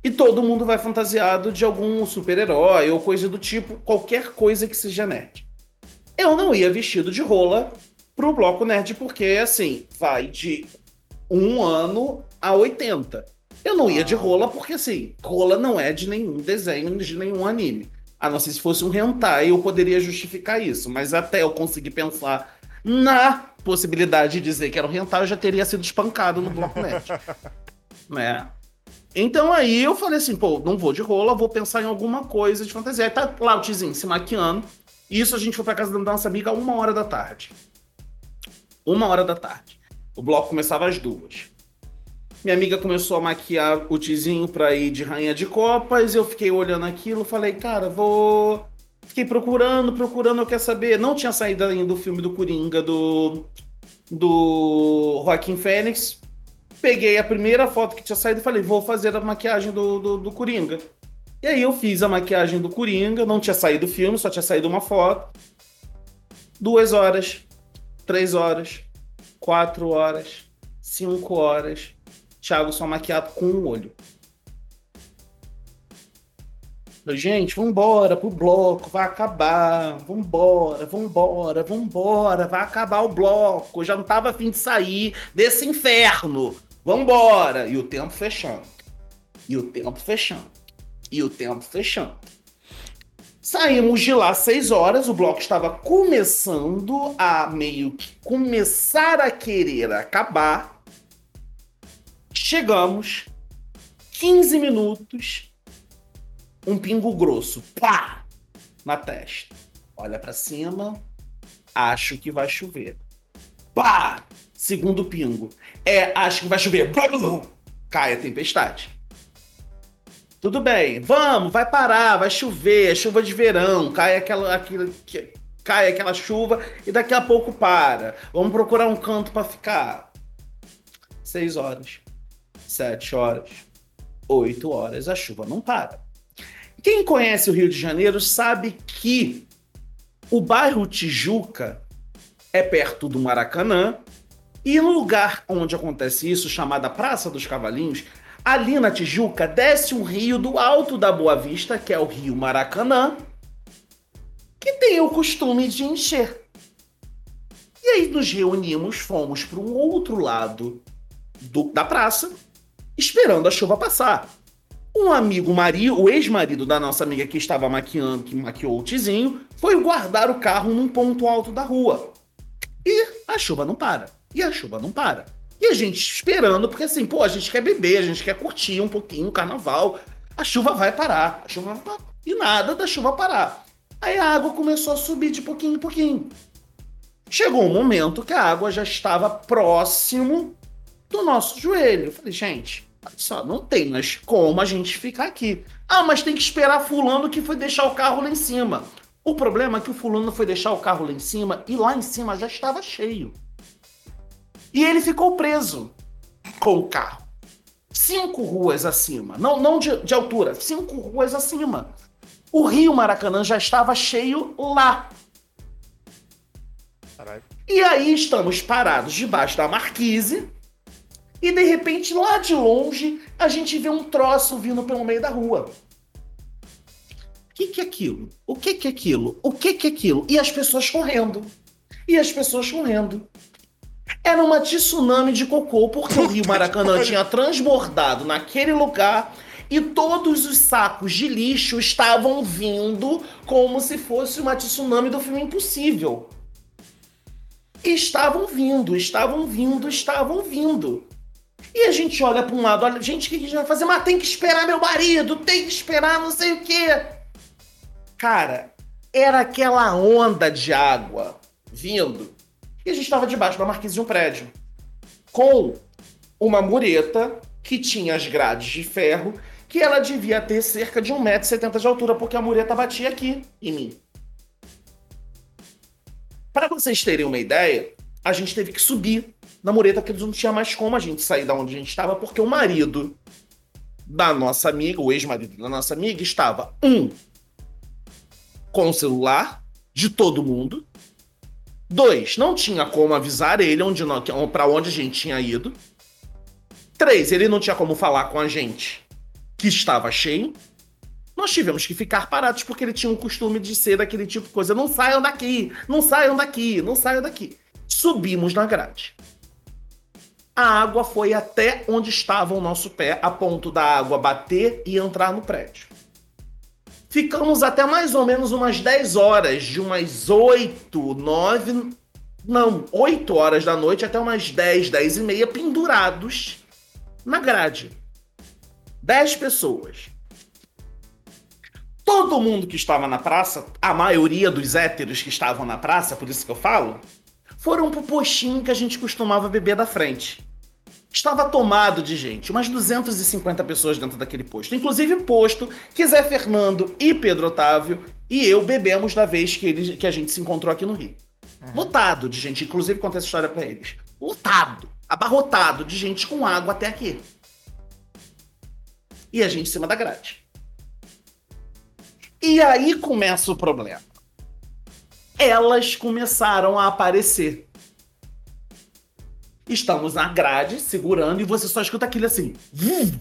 E todo mundo vai fantasiado de algum super-herói ou coisa do tipo, qualquer coisa que seja nerd. Eu não ia vestido de rola pro Bloco Nerd, porque, assim, vai de um ano a 80. Eu não ia de rola porque, assim, rola não é de nenhum desenho, de nenhum anime. A não ser se fosse um hentai, eu poderia justificar isso. Mas até eu conseguir pensar na possibilidade de dizer que era um hentai, eu já teria sido espancado no Bloco Nerd. [laughs] né? Então aí eu falei assim, pô, não vou de rola, vou pensar em alguma coisa de fantasia. Aí tá lá o Tizinho se maquiando. Isso a gente foi pra casa da nossa amiga uma hora da tarde. Uma hora da tarde. O bloco começava às duas. Minha amiga começou a maquiar o Tizinho pra ir de rainha de copas. Eu fiquei olhando aquilo, falei, cara, vou. Fiquei procurando, procurando, eu quero saber. Não tinha saído ainda o filme do Coringa do. do Joaquim Fênix. Peguei a primeira foto que tinha saído e falei, vou fazer a maquiagem do, do, do Coringa. E aí eu fiz a maquiagem do Coringa, não tinha saído o filme, só tinha saído uma foto. Duas horas, três horas, quatro horas, cinco horas. Thiago só maquiado com um olho. Gente, vambora pro bloco, vai acabar. Vambora, vambora, vambora, vai acabar o bloco. Eu já não tava afim de sair desse inferno. Vambora. E o tempo fechando. E o tempo fechando. E o tempo fechando. Saímos de lá às 6 horas, o bloco estava começando a meio que começar a querer acabar. Chegamos, 15 minutos, um pingo grosso, pá, na testa. Olha pra cima, acho que vai chover. Pá, segundo pingo. É, acho que vai chover. Cai a tempestade. Tudo bem, vamos, vai parar, vai chover, é chuva de verão, cai aquela, que- cai aquela chuva e daqui a pouco para. Vamos procurar um canto para ficar. Seis horas, sete horas, oito horas, a chuva não para. Quem conhece o Rio de Janeiro sabe que o bairro Tijuca é perto do Maracanã e no lugar onde acontece isso, chamada Praça dos Cavalinhos, ali na Tijuca desce um rio do alto da Boa Vista, que é o Rio Maracanã, que tem o costume de encher. E aí nos reunimos, fomos para um outro lado do- da praça, esperando a chuva passar. Um amigo marido, o ex-marido da nossa amiga que estava maquiando, que maquiou o Tizinho, foi guardar o carro num ponto alto da rua. E a chuva não para. E a chuva não para. E a gente esperando, porque assim, pô, a gente quer beber, a gente quer curtir um pouquinho o carnaval. A chuva vai parar. A chuva vai parar. E nada da chuva parar. Aí a água começou a subir de pouquinho em pouquinho. Chegou um momento que a água já estava próximo do nosso joelho. Eu falei, gente, só, não tem mais como a gente ficar aqui. Ah, mas tem que esperar fulano que foi deixar o carro lá em cima. O problema é que o fulano foi deixar o carro lá em cima e lá em cima já estava cheio. E ele ficou preso com o carro. Cinco ruas acima. Não, não de, de altura, cinco ruas acima. O Rio Maracanã já estava cheio lá. Caralho. E aí estamos parados debaixo da marquise. E de repente, lá de longe, a gente vê um troço vindo pelo meio da rua. O que, que é aquilo? O que, que é aquilo? O que, que é aquilo? E as pessoas correndo. E as pessoas correndo. Era uma tsunami de cocô, porque o Rio Maracanã tinha transbordado naquele lugar e todos os sacos de lixo estavam vindo como se fosse uma tsunami do filme Impossível. E estavam vindo, estavam vindo, estavam vindo. E a gente olha para um lado, olha, gente, o que a gente vai fazer? Mas tem que esperar meu marido, tem que esperar não sei o quê. Cara, era aquela onda de água vindo. E a gente estava debaixo da marquise de um prédio. Com uma mureta que tinha as grades de ferro, que ela devia ter cerca de 1,70m de altura, porque a mureta batia aqui em mim. Para vocês terem uma ideia, a gente teve que subir na mureta, porque não tinha mais como a gente sair da onde a gente estava, porque o marido da nossa amiga, o ex-marido da nossa amiga, estava, um, com o celular de todo mundo. Dois, não tinha como avisar ele onde para onde a gente tinha ido. Três, ele não tinha como falar com a gente que estava cheio. nós tivemos que ficar parados porque ele tinha o costume de ser daquele tipo de coisa. Não saiam daqui, não saiam daqui, não saiam daqui. Subimos na grade. A água foi até onde estava o nosso pé, a ponto da água bater e entrar no prédio. Ficamos até mais ou menos umas 10 horas, de umas 8, 9, não, 8 horas da noite até umas 10, 10 e meia, pendurados na grade. 10 pessoas. Todo mundo que estava na praça, a maioria dos héteros que estavam na praça, por isso que eu falo, foram pro postinho que a gente costumava beber da frente. Estava tomado de gente, umas 250 pessoas dentro daquele posto. Inclusive posto que Zé Fernando e Pedro Otávio e eu bebemos da vez que, eles, que a gente se encontrou aqui no Rio. Lotado de gente, inclusive contei essa história para eles. Lotado, abarrotado de gente com água até aqui. E a gente em cima da grade. E aí começa o problema. Elas começaram a aparecer. Estamos na grade, segurando, e você só escuta aquilo assim. Vum,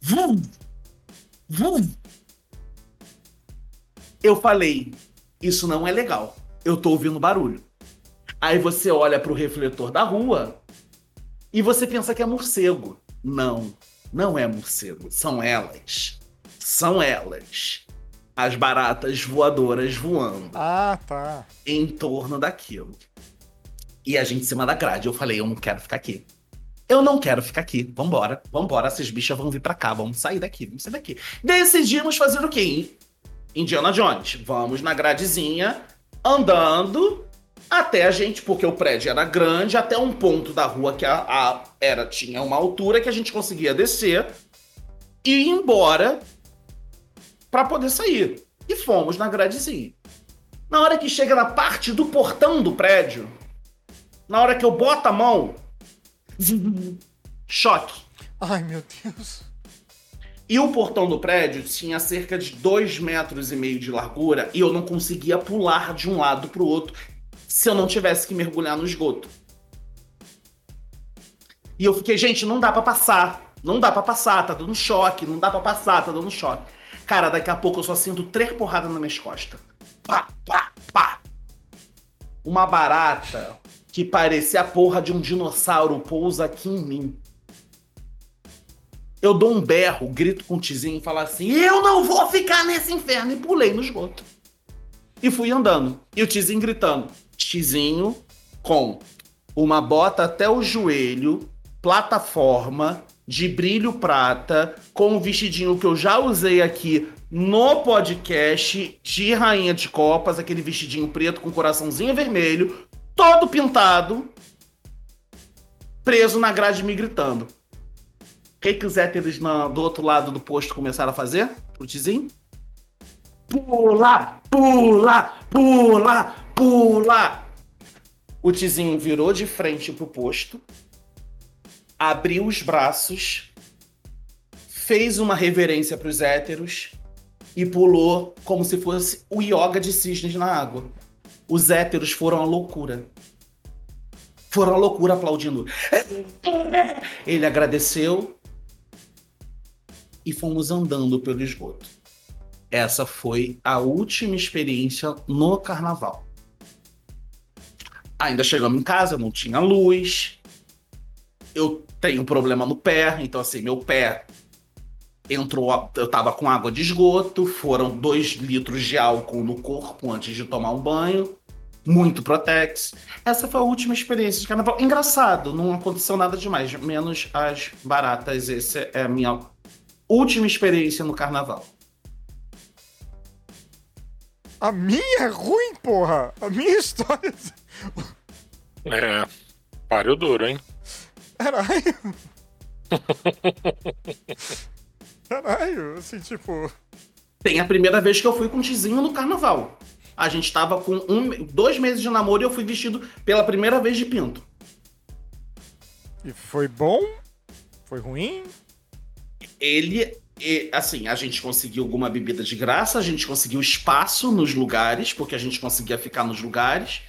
vum, vum. Eu falei, isso não é legal. Eu tô ouvindo barulho. Aí você olha pro refletor da rua e você pensa que é morcego. Não, não é morcego. São elas. São elas. As baratas voadoras voando Ah, tá. em torno daquilo. E a gente em cima da grade. Eu falei, eu não quero ficar aqui. Eu não quero ficar aqui. Vambora, vambora. Essas bichas vão vir pra cá. Vamos sair daqui, vamos sair daqui. Decidimos fazer o quê? Indiana Jones. Vamos na gradezinha, andando até a gente, porque o prédio era grande, até um ponto da rua que a, a- era tinha uma altura que a gente conseguia descer e ir embora pra poder sair. E fomos na gradezinha. Na hora que chega na parte do portão do prédio, na hora que eu boto a mão, [laughs] choque. Ai, meu Deus. E o portão do prédio tinha cerca de dois metros e meio de largura e eu não conseguia pular de um lado pro outro se eu não tivesse que mergulhar no esgoto. E eu fiquei, gente, não dá pra passar. Não dá pra passar, tá dando choque, não dá pra passar, tá dando choque. Cara, daqui a pouco eu só sinto três porradas nas minhas costas. Pá, pá, pá. Uma barata que parecia a porra de um dinossauro pousa aqui em mim. Eu dou um berro, grito com o Tizinho e falo assim: Eu não vou ficar nesse inferno! E pulei no esgoto. E fui andando. E o Tizinho gritando: Tizinho com uma bota até o joelho, plataforma de brilho prata, com um vestidinho que eu já usei aqui no podcast de Rainha de Copas, aquele vestidinho preto com coraçãozinho vermelho, todo pintado, preso na grade me gritando. O que, que héteros na- do outro lado do posto começaram a fazer? Pro Tizinho? Pula, pula, pula, pula. O Tizinho virou de frente pro posto, abriu os braços, fez uma reverência pros héteros e pulou como se fosse o yoga de cisnes na água. Os héteros foram à loucura. Foram à loucura aplaudindo. Ele agradeceu e fomos andando pelo esgoto. Essa foi a última experiência no carnaval. Ainda chegamos em casa, não tinha luz. Eu tenho um problema no pé, então assim, meu pé entrou, eu tava com água de esgoto, foram dois litros de álcool no corpo antes de tomar um banho, muito Protex. Essa foi a última experiência de carnaval. Engraçado, não aconteceu nada demais, menos as baratas. Essa é a minha última experiência no carnaval. A minha é ruim, porra. A minha [laughs] história. É. Pariu duro, hein? Caralho. [laughs] Caralho, assim, tipo. Tem a primeira vez que eu fui com o Tizinho no carnaval. A gente tava com um, dois meses de namoro e eu fui vestido pela primeira vez de pinto. E foi bom? Foi ruim? Ele, e, assim, a gente conseguiu alguma bebida de graça, a gente conseguiu espaço nos lugares, porque a gente conseguia ficar nos lugares.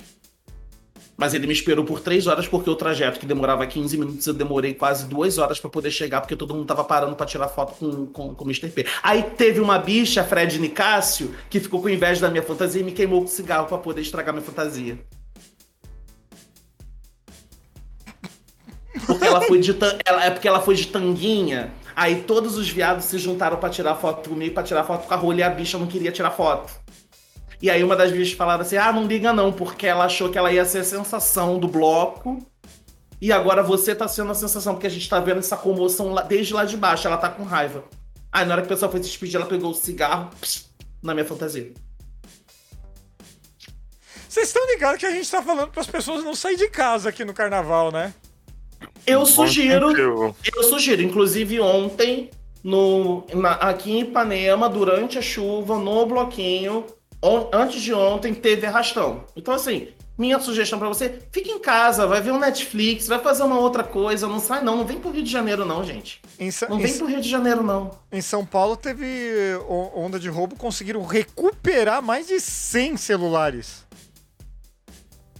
Mas ele me esperou por três horas porque o trajeto que demorava 15 minutos eu demorei quase duas horas pra poder chegar porque todo mundo tava parando pra tirar foto com, com, com o Mr. P. Aí teve uma bicha, Fred Nicásio, que ficou com inveja da minha fantasia e me queimou com cigarro pra poder estragar minha fantasia. Porque ela foi de ela, é porque ela foi de tanguinha. Aí todos os viados se juntaram pra tirar foto comigo, pra tirar foto com a rolha e a bicha não queria tirar foto. E aí uma das bichas falaram assim: "Ah, não liga não, porque ela achou que ela ia ser a sensação do bloco. E agora você tá sendo a sensação, porque a gente tá vendo essa comoção lá- desde lá de baixo, ela tá com raiva". Aí na hora que o pessoal foi se despedir, ela pegou o cigarro pss, na minha fantasia. Vocês estão ligados que a gente tá falando para as pessoas não sair de casa aqui no carnaval, né? Eu sugiro Eu- Eu sugiro, inclusive ontem, no, na- aqui em Ipanema, durante a chuva, no bloquinho, antes de ontem, teve arrastão. Então, assim, minha sugestão pra você, fique em casa, vai ver um Netflix, vai fazer uma outra coisa, não sai não, não vem pro Rio de Janeiro não, gente. Em, Sa- Não em- vem pro Rio de Janeiro não. em São Paulo teve onda de roubo, conseguiram recuperar mais de 100 celulares.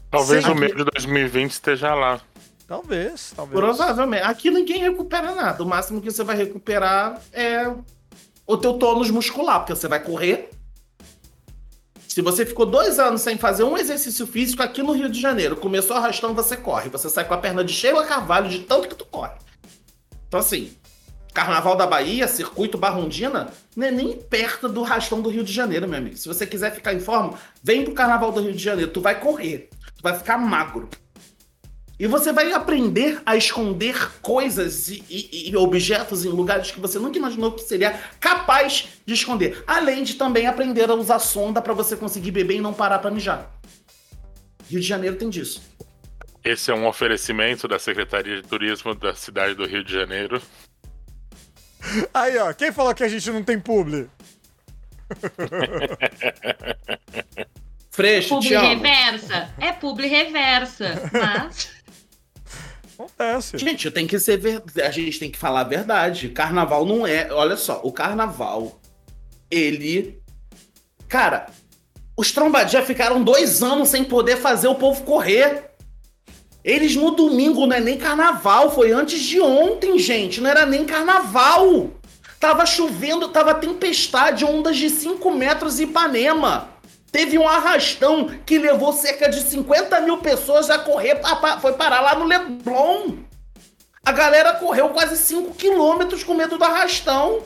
Talvez Sim. o mês de 2020 esteja lá. Talvez, talvez. Provavelmente. Aqui ninguém recupera nada, o máximo que você vai recuperar é o teu tônus muscular, porque você vai correr. Se você ficou dois anos sem fazer um exercício físico aqui no Rio de Janeiro, começou arrastando, você corre. Você sai com a perna de Sheila Carvalho de tanto que tu corre. Então, assim, Carnaval da Bahia, Circuito Barrondina, não é nem perto do rastão do Rio de Janeiro, meu amigo. Se você quiser ficar em forma, vem pro Carnaval do Rio de Janeiro. Tu vai correr. Tu vai ficar magro. E você vai aprender a esconder coisas e, e- e objetos em lugares que você nunca imaginou que seria capaz de esconder. Além de também aprender a usar sonda para você conseguir beber e não parar para mijar. Rio de Janeiro tem disso. Esse é um oferecimento da Secretaria de Turismo da cidade do Rio de Janeiro. Aí, ó, quem falou que a gente não tem publi? Freixo, te Publi amo. reversa. É publi reversa. Mas. Acontece. Gente, tem que ser ver... a gente tem que falar a verdade. Carnaval não é, olha só, o carnaval ele cara, os trombadinhas ficaram dois anos sem poder fazer o povo correr. Eles no domingo não é nem carnaval, foi antes de ontem, gente, não era nem carnaval. Tava chovendo, tava tempestade, ondas de 5 metros em Ipanema. Teve um arrastão que levou cerca de 50 mil pessoas a correr, foi parar lá no Leblon. A galera correu quase 5 quilômetros com medo do arrastão.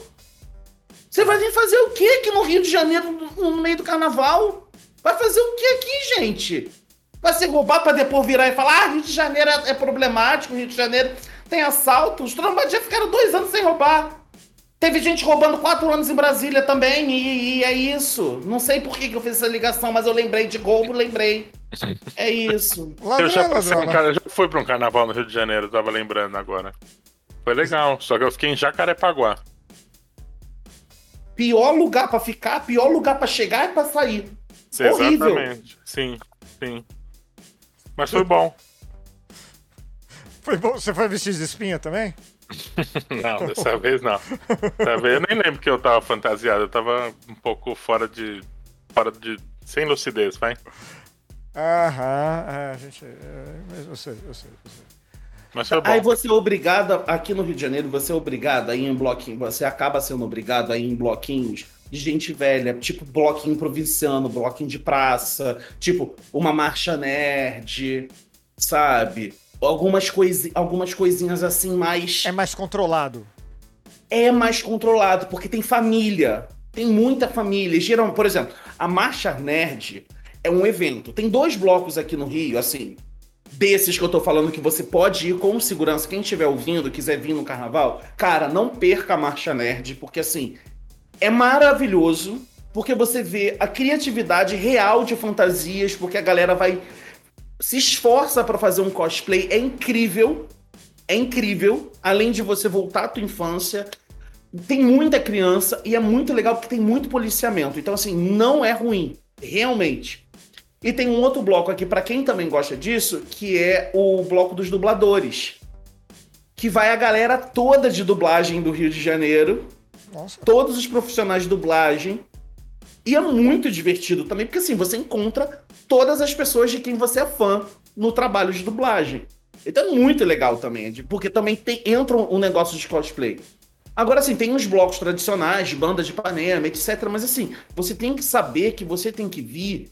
Você vai vir fazer o que aqui no Rio de Janeiro, no meio do carnaval? Vai fazer o que aqui, gente? Vai se roubar pra depois virar e falar: ah, Rio de Janeiro é é problemático, Rio de Janeiro tem assalto. Os trombadinhas ficaram dois anos sem roubar. Teve gente roubando quatro anos em Brasília também, e, e é isso. Não sei por que, que eu fiz essa ligação, mas eu lembrei de roubo, lembrei. É isso. [laughs] Ladrão, Eu já, é passei um cara, já fui pra um carnaval no Rio de Janeiro, tava lembrando agora. Foi legal, só que eu fiquei em Jacarepaguá. Pior lugar pra ficar, pior lugar pra chegar e pra sair. Horrível. Exatamente. Sim, sim. Mas foi bom. Foi bom. Você foi vestido de espinha também? [laughs] Não, dessa vez não. Dessa vez eu nem lembro que eu tava fantasiado, eu tava um pouco fora de. fora de. sem lucidez, vai. Aham, é, a gente. é, mas eu sei, eu sei, eu sei. Mas foi bom. Aí você é obrigado, aqui no Rio de Janeiro, você é obrigado a ir em bloquinho, você acaba sendo obrigado a ir em bloquinhos de gente velha, tipo bloquinho provinciano, bloquinho de praça, tipo uma marcha nerd, sabe? Algumas, coisi algumas coisinhas assim mais. É mais controlado. é mais controlado, porque tem família. Tem muita família. Geral, por exemplo, a Marcha Nerd é um evento. Tem dois blocos aqui no Rio, assim, desses que eu tô falando que você pode ir com segurança. Quem estiver ouvindo, quiser vir no carnaval, cara, não perca a Marcha Nerd, porque assim, é maravilhoso, porque você vê a criatividade real de fantasias, porque a galera vai se esforça pra fazer um cosplay, é incrível. É incrível, além de você voltar à tua infância, tem muita criança e é muito legal porque tem muito policiamento. Então, assim, não é ruim, realmente. E tem um outro bloco aqui, pra quem também gosta disso, que é o bloco dos dubladores. Que vai a galera toda de dublagem do Rio de Janeiro, Nossa. todos os profissionais de dublagem. E é muito divertido também, porque assim, você encontra todas as pessoas de quem você é fã. no trabalho de dublagem. Então é muito legal também, porque também tem, entra um negócio de cosplay. Agora, assim, tem uns blocos tradicionais, de banda de Ipanema, etc. Mas, assim, você tem que saber que você tem que vir.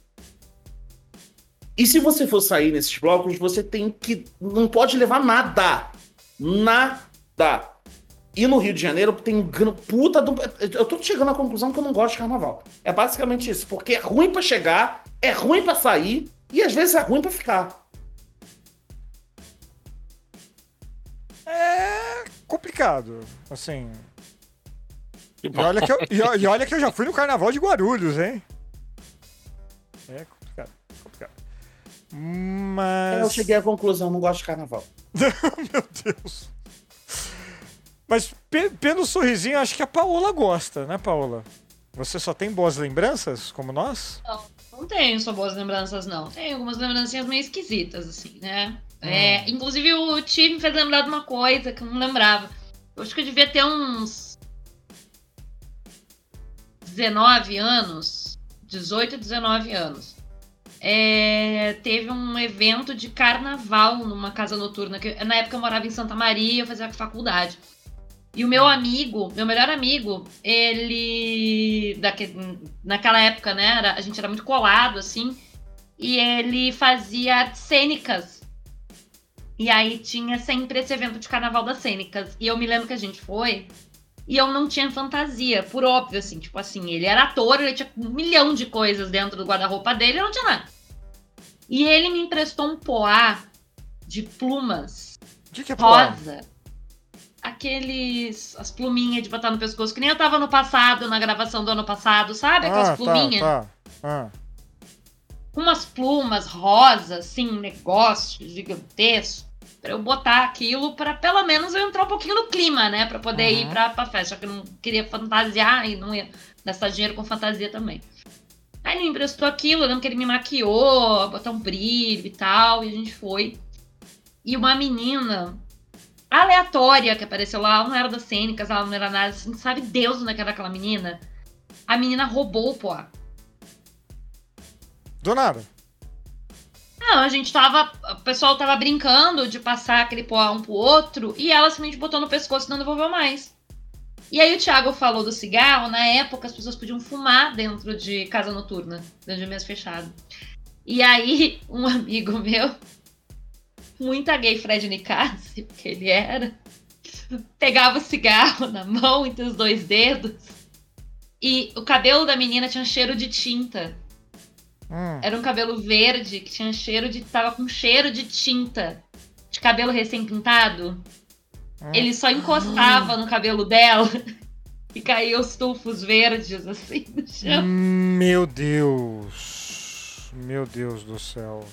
E se você for sair nesses blocos, você tem que. Não pode levar nada. Nada. E no Rio de Janeiro tem puta. do- Eu tô chegando à conclusão que eu não gosto de carnaval. É basicamente isso. Porque é ruim pra chegar, é ruim pra sair e às vezes é ruim pra ficar. É complicado, assim. E olha, que eu, e e olha que eu já fui no carnaval de Guarulhos, hein? É complicado, complicado. Mas. Eu cheguei à conclusão, não gosto de carnaval. [laughs] Meu Deus. Mas pe- pelo sorrisinho, acho que a Paola gosta, né, Paola? Você só tem boas lembranças, como nós? Não tenho só boas lembranças, não. Tem algumas lembrancinhas meio esquisitas, assim, né? É, inclusive, o Ti me fez lembrar de uma coisa que eu não lembrava. Eu acho que eu devia ter uns 19 anos, 18, 19 anos. É, teve um evento de carnaval numa casa noturna. Que, na época eu morava em Santa Maria, eu fazia faculdade. E o meu amigo, meu melhor amigo, ele. Daque, naquela época, né? era- a gente era muito colado, assim. E ele fazia artes cênicas. E aí tinha sempre esse evento de carnaval das cênicas. E eu me lembro que a gente foi. E eu não tinha fantasia, por óbvio, assim. Tipo assim, ele era ator, ele tinha um milhão de coisas dentro do guarda-roupa dele, eu não tinha nada. E ele me emprestou um poá de plumas O que, que é Paola? rosa. Aqueles. As pluminhas de botar no pescoço, que nem eu tava no passado, na gravação do ano passado, sabe? Aquelas Ah, pluminhas. tá, tá. Ah. Com umas plumas rosa, assim, um negócio gigantesco. Pra eu botar aquilo pra pelo menos eu entrar um pouquinho no clima, né? Pra poder Uhum. ir pra, pra festa. Só que eu não queria fantasiar e não ia gastar dinheiro com fantasia também. Aí ele me emprestou aquilo, eu lembro que ele me maquiou, botar um brilho e tal, e a gente foi. E uma menina aleatória que apareceu lá, ela não era das cênicas, ela não era nada, assim, sabe Deus onde é que era aquela menina? A menina roubou o poá. Do nada. Não, a gente tava. O pessoal tava brincando de passar aquele poá um pro outro e ela simplesmente botou no pescoço e não devolveu mais. E aí o Thiago falou do cigarro, na época as pessoas podiam fumar dentro de casa noturna, dentro de mesa fechada. E aí, [laughs] um amigo meu, muita gay Fred Nicassi, porque ele era, pegava o cigarro na mão entre os dois dedos e o cabelo da menina tinha cheiro de tinta. Hum. Era um cabelo verde que tinha cheiro de. tava com cheiro de tinta. De cabelo recém-pintado. Hum. Ele só encostava no cabelo dela [laughs] e caía os tufos verdes, assim, no chão. Meu Deus. Meu Deus do céu.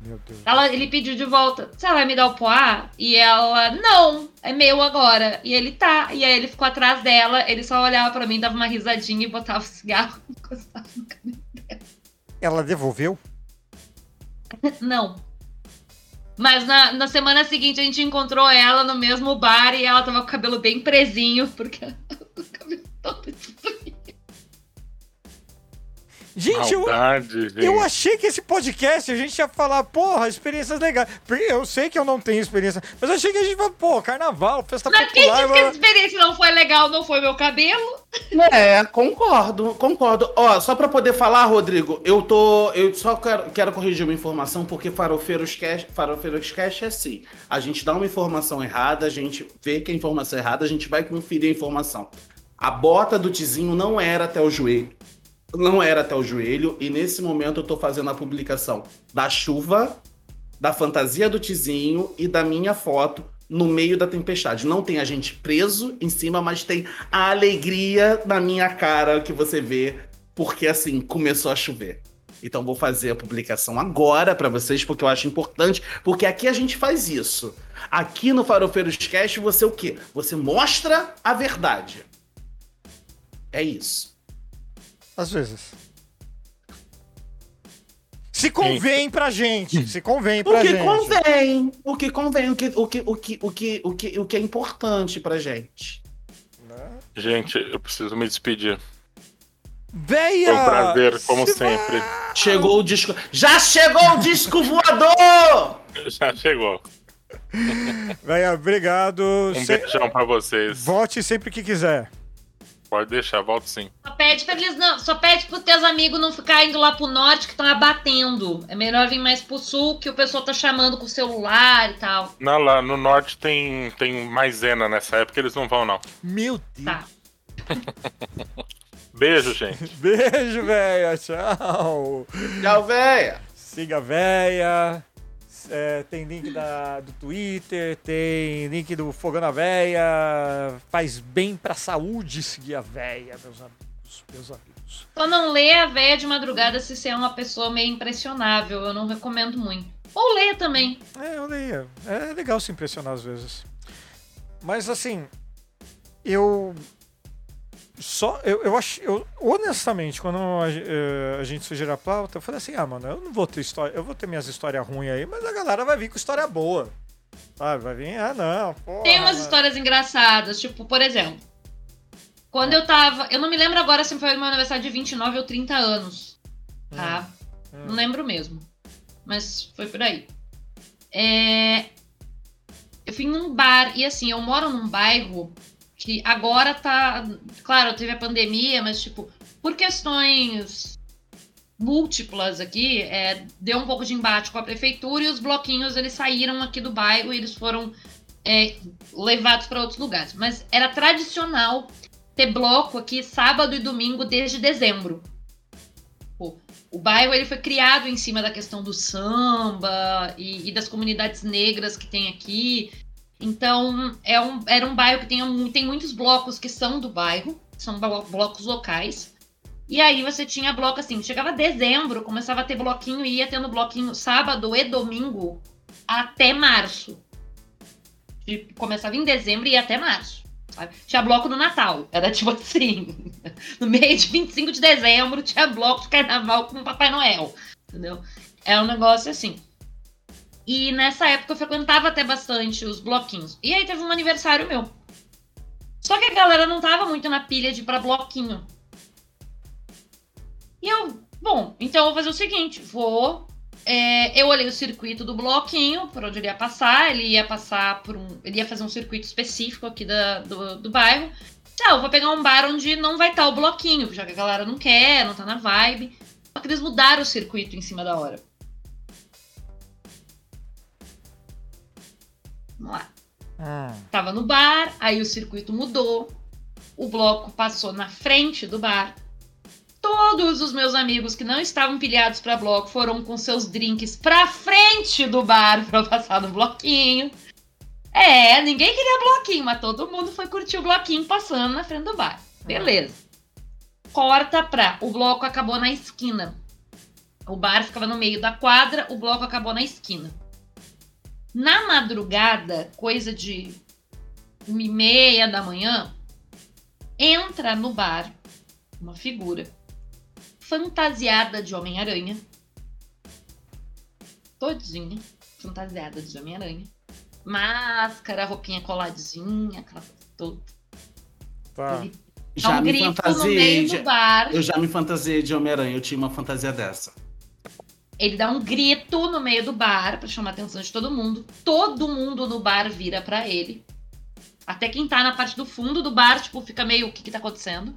Meu Deus. Ela, ele pediu de volta, você vai me dar o poá? E ela, não, é meu agora. E ele tá. E aí ele ficou atrás dela, ele só olhava pra mim, dava uma risadinha e botava o cigarro [laughs] e encostava no cabelo. Ela devolveu? [laughs] Não. Mas na, na semana seguinte a gente encontrou ela no mesmo bar e ela tava com o cabelo bem presinho, porque ela tava com o cabelo todo destruído. Gente, eu, Maldade, gente. eu achei que esse podcast a gente ia falar, porra, experiências legais. Porque Eu sei que eu não tenho experiência, mas eu achei que a gente vai, pô, carnaval, festa Mas quem popular. disse que a blá, blá. experiência não foi legal, não foi meu cabelo? É, concordo, concordo. Ó, só pra poder falar, Rodrigo, eu tô. Eu só quero, quero corrigir uma informação, porque Farofeiros Cash, Farofeiros Cash é assim. A gente dá uma informação errada, a gente vê que a informação é errada, a gente vai conferir a informação. A bota do Tizinho não era até o joelho. Não era até o joelho, e nesse momento eu tô fazendo a publicação da chuva, da fantasia do Tizinho e da minha foto no meio da tempestade. Não tem a gente preso em cima, mas tem a alegria na minha cara que você vê, porque assim, começou a chover. Então vou fazer a publicação agora pra vocês, porque eu acho importante, porque aqui a gente faz isso. Aqui no Farofeiros Cast você o quê? Você mostra a verdade. É isso. Às vezes. Se convém pra gente. Se convém pra O que gente. convém, o que convém, o que, o que, o que, o que, o que, o que é importante pra gente. Né? Gente, eu preciso me despedir. Véia! Foi um prazer, como se sempre. vai- Chegou o disco. Já chegou o disco voador! Já chegou. Véia, obrigado. Um Se- beijão pra vocês. Volte sempre que quiser. Pode deixar, volto sim. Só pede pra eles não. Só pede pros teus amigos não ficarem indo lá pro norte que estão abatendo. É melhor vir mais pro sul que o pessoal tá chamando com o celular e tal. Não, lá no norte tem, tem maisena nessa época, eles não vão, não. Meu Deus. Tá. [laughs] Beijo, gente. Beijo, véia. Tchau. Tchau, véia! Siga véia. É, tem link da, do Twitter, tem link do Fogão na Véia. Faz bem pra saúde seguir a véia, meus amigos. Meus amigos. Só não lê a véia de madrugada se você é uma pessoa meio impressionável. Eu não recomendo muito. Ou lê também. É, eu leia. É legal se impressionar às vezes. Mas assim, eu. Só. Eu, eu acho. Eu, honestamente, quando a, eh, a gente sugeriu a pauta, eu falei assim: ah, mano, eu não vou ter história. Eu vou ter minhas histórias ruins aí, mas a galera vai vir com história boa. Sabe? Vai vir, ah, não. Porra, Tem umas mano. histórias engraçadas, tipo, por exemplo, quando eu tava. Eu não me lembro agora se foi no meu aniversário de 29 ou 30 anos. Tá? Hum. Não lembro mesmo. Mas foi por aí. É, Eu fui num bar, e assim, eu moro num bairro que agora tá. Claro, teve a pandemia, mas tipo, por questões múltiplas aqui, é, deu um pouco de embate com a prefeitura e os bloquinhos eles saíram aqui do bairro e eles foram é, levados para outros lugares. Mas era tradicional ter bloco aqui sábado e domingo desde dezembro. O bairro ele foi criado em cima da questão do samba e, e das comunidades negras que tem aqui. Então, é um, era um bairro que tem, tem muitos blocos que são do bairro, são blo- blocos locais. E aí você tinha bloco assim, chegava dezembro, começava a ter bloquinho e ia tendo bloquinho sábado e domingo até março. Começava em dezembro e ia até março. sabe? Tinha bloco no Natal. Era tipo assim. [laughs] No mês de 25 de dezembro tinha bloco de carnaval com o Papai Noel. Entendeu? É um negócio assim. E nessa época eu frequentava até bastante os bloquinhos. E aí teve um aniversário meu. Só que a galera não tava muito na pilha de ir pra bloquinho. E eu, bom, então eu vou fazer o seguinte: vou. é, eu olhei o circuito do bloquinho, por onde ele ia passar. Ele ia passar por um. Ele ia fazer um circuito específico aqui da, do, do bairro. Tá, eu vou pegar um bar onde não vai estar o bloquinho, já que a galera não quer, não tá na vibe. Só que eles mudaram o circuito em cima da hora. Vamos lá. Hum. Tava no bar, aí o circuito mudou. O bloco passou na frente do bar. Todos os meus amigos que não estavam pilhados para bloco foram com seus drinks pra frente do bar [laughs] pra passar no bloquinho. É, ninguém queria bloquinho, mas todo mundo foi curtir o bloquinho passando na frente do bar. Beleza. Corta pra. O bloco acabou na esquina. O bar ficava no meio da quadra, o bloco acabou na esquina. Na madrugada, coisa de uma e meia da manhã, entra no bar uma figura fantasiada de Homem-Aranha. Todinha fantasiada de Homem-Aranha. Máscara, roupinha coladinha, aquela coisa toda. Tá. Ele Já um me fantasiei. de-. Eu já me fantasiei de Homem-Aranha, eu tinha uma fantasia dessa. Ele dá um grito no meio do bar pra chamar a atenção de todo mundo. Todo mundo no bar vira pra ele. Até quem tá na parte do fundo do bar, tipo, fica meio o que que tá acontecendo.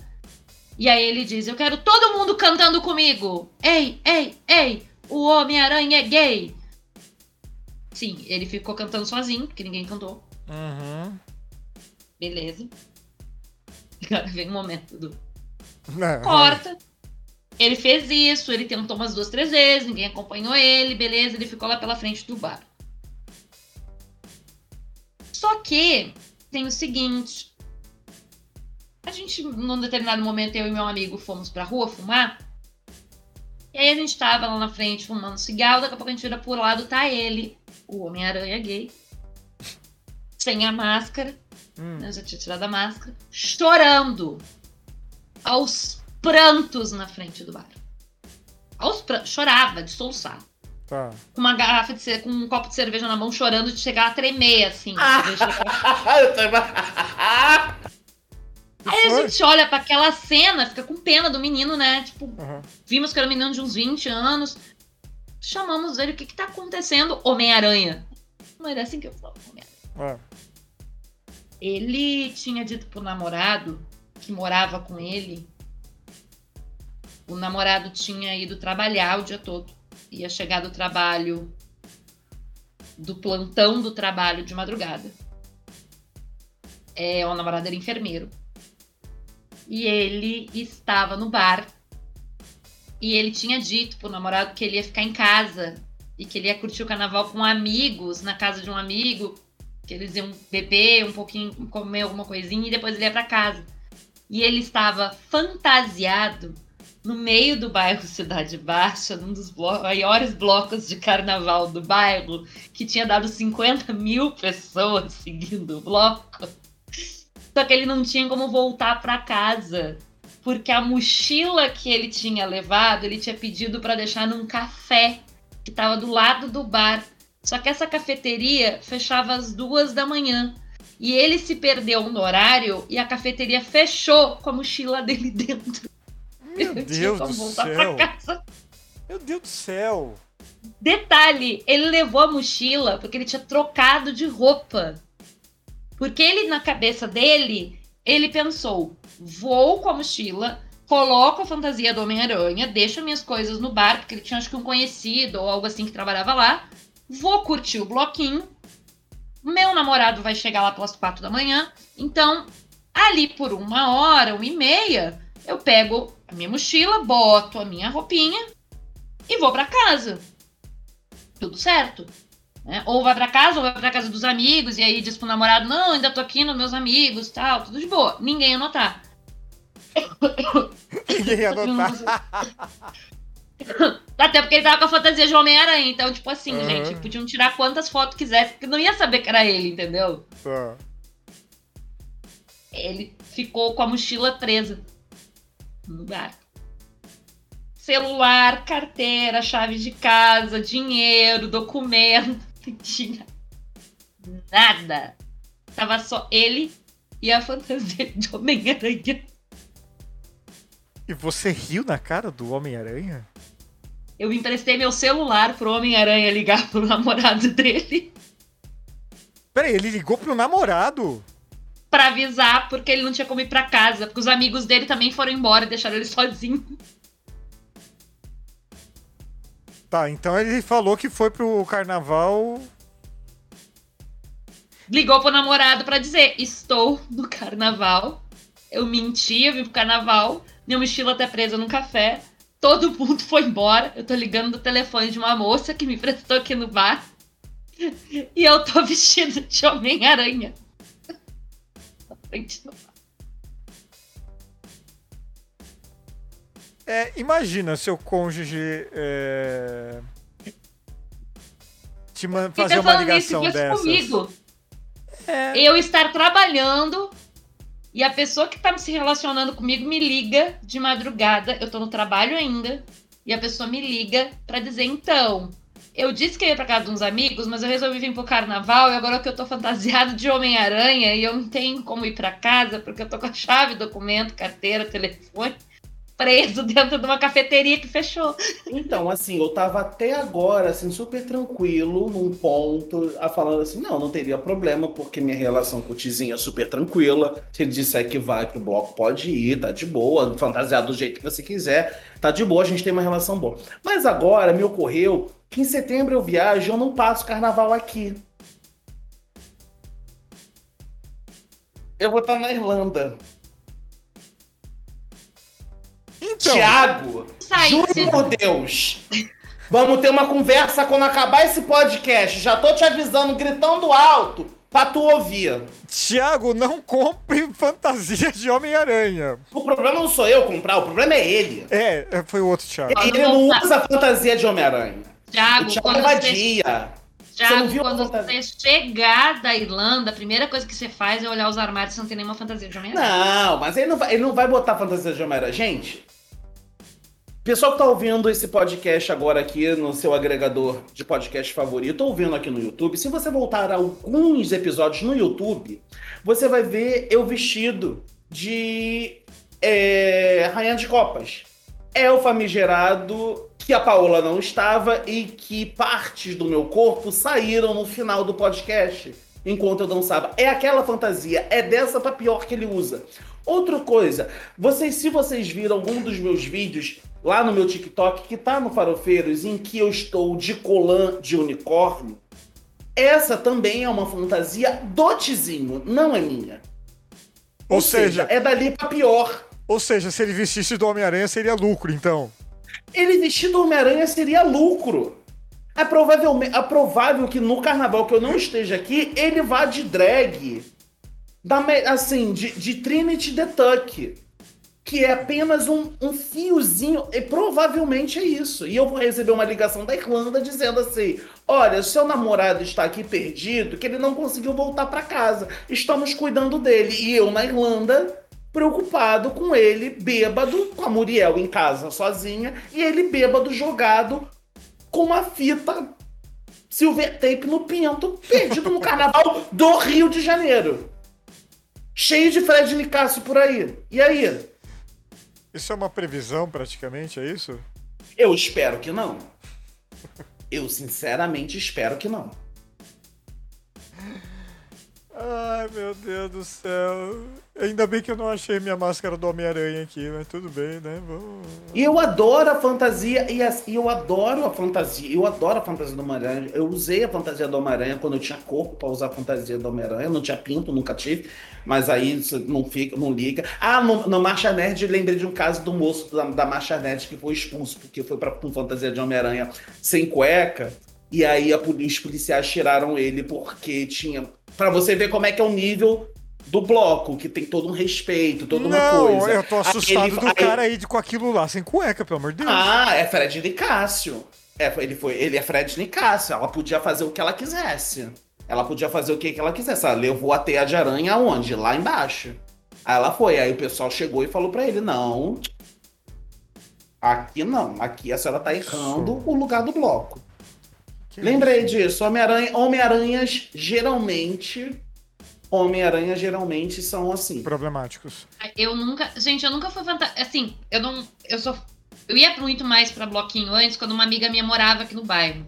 E aí ele diz: Eu quero todo mundo cantando comigo. Ei, ei, ei, o Homem-Aranha é gay. Sim, ele ficou cantando sozinho, porque ninguém cantou. Uhum. Beleza. [laughs] Agora vem o momento do É, corta. Ele fez isso, ele tentou umas duas, três vezes, ninguém acompanhou ele, beleza, ele ficou lá pela frente do bar. Só que tem o seguinte. A gente, num determinado momento, eu e meu amigo fomos pra rua fumar. E aí a gente tava lá na frente fumando cigarro, daqui a pouco a gente vira pro lado, tá ele, o Homem-Aranha gay, sem a máscara, Hum. né, já tinha tirado a máscara, chorando aos prantos na frente do bar. Aos prantos, chorava de soluçar. Tá. Com uma garrafa de com um copo de cerveja na mão, chorando de chegar a tremer, assim. Ah! [laughs] Aí a gente olha pra aquela cena, fica com pena do menino, né? Tipo, Aham. vimos que era um menino de uns 20 anos. Chamamos ele, o que que tá acontecendo? Homem-Aranha. Não era assim que eu falava, Homem-Aranha. Ah, Ele tinha dito pro namorado que morava com ele. O namorado tinha ido trabalhar o dia todo. Ia chegar do trabalho, do plantão do trabalho de madrugada. É, o namorado era enfermeiro. E ele estava no bar. E ele tinha dito pro namorado que ele ia ficar em casa. E que ele ia curtir o carnaval com amigos, na casa de um amigo que eles iam beber um pouquinho, comer alguma coisinha e depois ele ia pra casa. E ele estava fantasiado no meio do bairro Cidade Baixa, num dos blo maiores blocos de carnaval do bairro, que tinha dado 50 mil pessoas seguindo o bloco. Só que ele não tinha como voltar pra casa, porque a mochila que ele tinha levado, ele tinha pedido para deixar num café que estava do lado do bar. Só que essa cafeteria fechava às duas da manhã. E ele se perdeu no horário e a cafeteria fechou com a mochila dele [laughs] dentro. Meu Deus do céu. Meu Deus do céu. Detalhe, ele levou a mochila porque ele tinha trocado de roupa. Porque ele, na cabeça dele, ele pensou: vou com a mochila, coloco a fantasia do Homem-Aranha, deixo minhas coisas no bar, porque ele tinha acho que um conhecido ou algo assim que trabalhava lá. Vou curtir o bloquinho. Meu namorado vai chegar lá pelas quatro da manhã. Então, ali por uma hora, uma e meia, eu pego a minha mochila, boto a minha roupinha e vou pra casa. Tudo certo. né? Ou vai pra casa, ou vai pra casa dos amigos, e aí diz pro namorado, não, ainda tô aqui nos meus amigos, tal, tudo de boa. Ninguém ia notar. [coughs] Ninguém ia notar. [coughs] Até porque ele tava com a fantasia de Homem-Aranha, então, tipo assim, Aham. gente, podiam tirar quantas fotos quisessem, porque não ia saber que era ele, entendeu? Tá. Ele ficou com a mochila presa no bar. Celular, carteira, chave de casa, dinheiro, documento, [laughs] não tinha nada. Tava só ele e a fantasia de Homem-Aranha. E você riu na cara do Homem-Aranha? Eu emprestei meu celular pro Homem-Aranha ligar pro namorado [laughs] dele Peraí, ele ligou pro namorado. Pra avisar, porque ele não tinha como ir pra casa, porque os amigos dele também foram embora e deixaram ele sozinho. Tá, então ele falou que foi pro carnaval. ligou pro namorado pra dizer: Estou no carnaval. Eu menti, eu vim pro carnaval. Minha mochila tá presa num café. Todo mundo foi embora. Eu tô ligando do telefone de uma moça que me prestou aqui no bar. [laughs] E eu tô vestido de Homem-Aranha. É, imagina seu cônjuge. É... Te man- Fiquei fazer uma ligação fosse dessas. comigo. É, Eu estar trabalhando e a pessoa que tá se relacionando comigo me liga de madrugada. Eu tô no trabalho ainda. E a pessoa me liga pra dizer: então, eu disse que ia pra casa de uns amigos, mas eu resolvi vir pro carnaval e agora que eu tô fantasiado de Homem-Aranha e eu não tenho como ir pra casa porque eu tô com a chave, documento, carteira, telefone preso dentro de uma cafeteria que fechou. Então, assim, eu tava até agora, assim, super tranquilo, num ponto, a falando assim, não, não teria problema, porque minha relação com o Tizinho é super tranquila. Se ele disser que vai pro bloco, pode ir, tá de boa, fantasiado do jeito que você quiser, tá de boa, a gente tem uma relação boa. Mas agora me ocorreu que em setembro eu viajo, eu não passo carnaval aqui. Eu vou estar na Irlanda. Então, Tiago, Juro se- por Deus. Vamos ter uma conversa quando acabar esse podcast. Já tô te avisando, gritando alto, pra tu ouvir. Thiago, não compre fantasia de Homem-Aranha. O problema não sou eu comprar, o problema é ele. É, é, foi o outro Thiago. Ó, Ele não usa fantasia de Homem-Aranha. O Thiago, Thiago quando você a quando você chegar da Irlanda, a primeira coisa que você faz é olhar os armários se não tem nenhuma fantasia de Homem-Aranha. Não, mas ele não, vai, ele não vai botar fantasia de Homem-Aranha. Gente, pessoal que tá ouvindo esse podcast agora aqui no seu agregador de podcast favorito, ouvindo aqui no YouTube, se você voltar a alguns episódios no YouTube, você vai ver eu vestido de é, Rainha de Copas. É o famigerado que a Paola não estava e que partes do meu corpo saíram no final do podcast enquanto eu dançava. É aquela fantasia, é dessa pra pior que ele usa. Outra coisa, vocês, se vocês viram algum dos meus vídeos lá no meu TikTok, que tá no Farofeiros, em que eu estou de colã de unicórnio, essa também é uma fantasia do Tizinho, não é minha. Ou, seja, é dali pra pior. ou seja, se ele vestisse do Homem-Aranha seria lucro, então. Ele vestido Homem-Aranha seria lucro. É, provavelmente, é provável que no carnaval que eu não esteja aqui, ele vá de drag. Da, assim, de, de Trinity the Tuck. Que é apenas um, um fiozinho. E provavelmente é isso. E eu vou receber uma ligação da Irlanda dizendo assim: Olha, seu namorado está aqui perdido, que ele não conseguiu voltar para casa. Estamos cuidando dele. E eu na Irlanda, preocupado com ele, bêbado, com a Muriel em casa sozinha, e ele bêbado jogado com uma fita silver tape no pinto, perdido no [laughs] carnaval do Rio de Janeiro. Cheio de Fred Nicasso por aí. E aí? Isso é uma previsão, praticamente, é isso? Eu espero que não. Eu sinceramente espero que não. Ai, meu Deus do céu. Ainda bem que eu não achei minha máscara do Homem-Aranha aqui, mas tudo bem, né? Vamos. E eu adoro a fantasia, e as- e eu adoro a fantasia, eu adoro a fantasia do Homem-Aranha. Eu usei a fantasia do Homem-Aranha quando eu tinha corpo pra usar a fantasia do Homem-Aranha. Não tinha pinto, nunca tive, mas aí não fica, não liga. Ah, no, no Marcha Nerd, lembrei de um caso do moço da, da Marcha Nerd que foi expulso porque foi pra, com fantasia de Homem-Aranha sem cueca. E aí a os policiais tiraram ele porque tinha. Pra você ver como é que é o nível do bloco, que tem todo um respeito, toda uma não, coisa. eu tô assustado ele- do aí- cara aí de, com aquilo lá, sem cueca, pelo amor de Deus. ah, é Fred Nicásio. É, ele, foi, ele é Fred Nicásio. Ela podia fazer o que ela quisesse. Ela podia fazer o que, ela quisesse. Ela levou a teia de aranha aonde? Lá embaixo. Aí ela foi. Aí o pessoal chegou e falou pra ele: não. Aqui não. Aqui a senhora tá errando o lugar do bloco. Que Lembrei disso. Homem-Aranha, Homem-Aranhas geralmente. Homem-Aranha geralmente são assim. Problemáticos. Eu nunca. Gente, eu nunca fui fantasma. Assim, eu não. Eu sou. Eu ia muito mais pra bloquinho antes quando uma amiga minha morava aqui no bairro.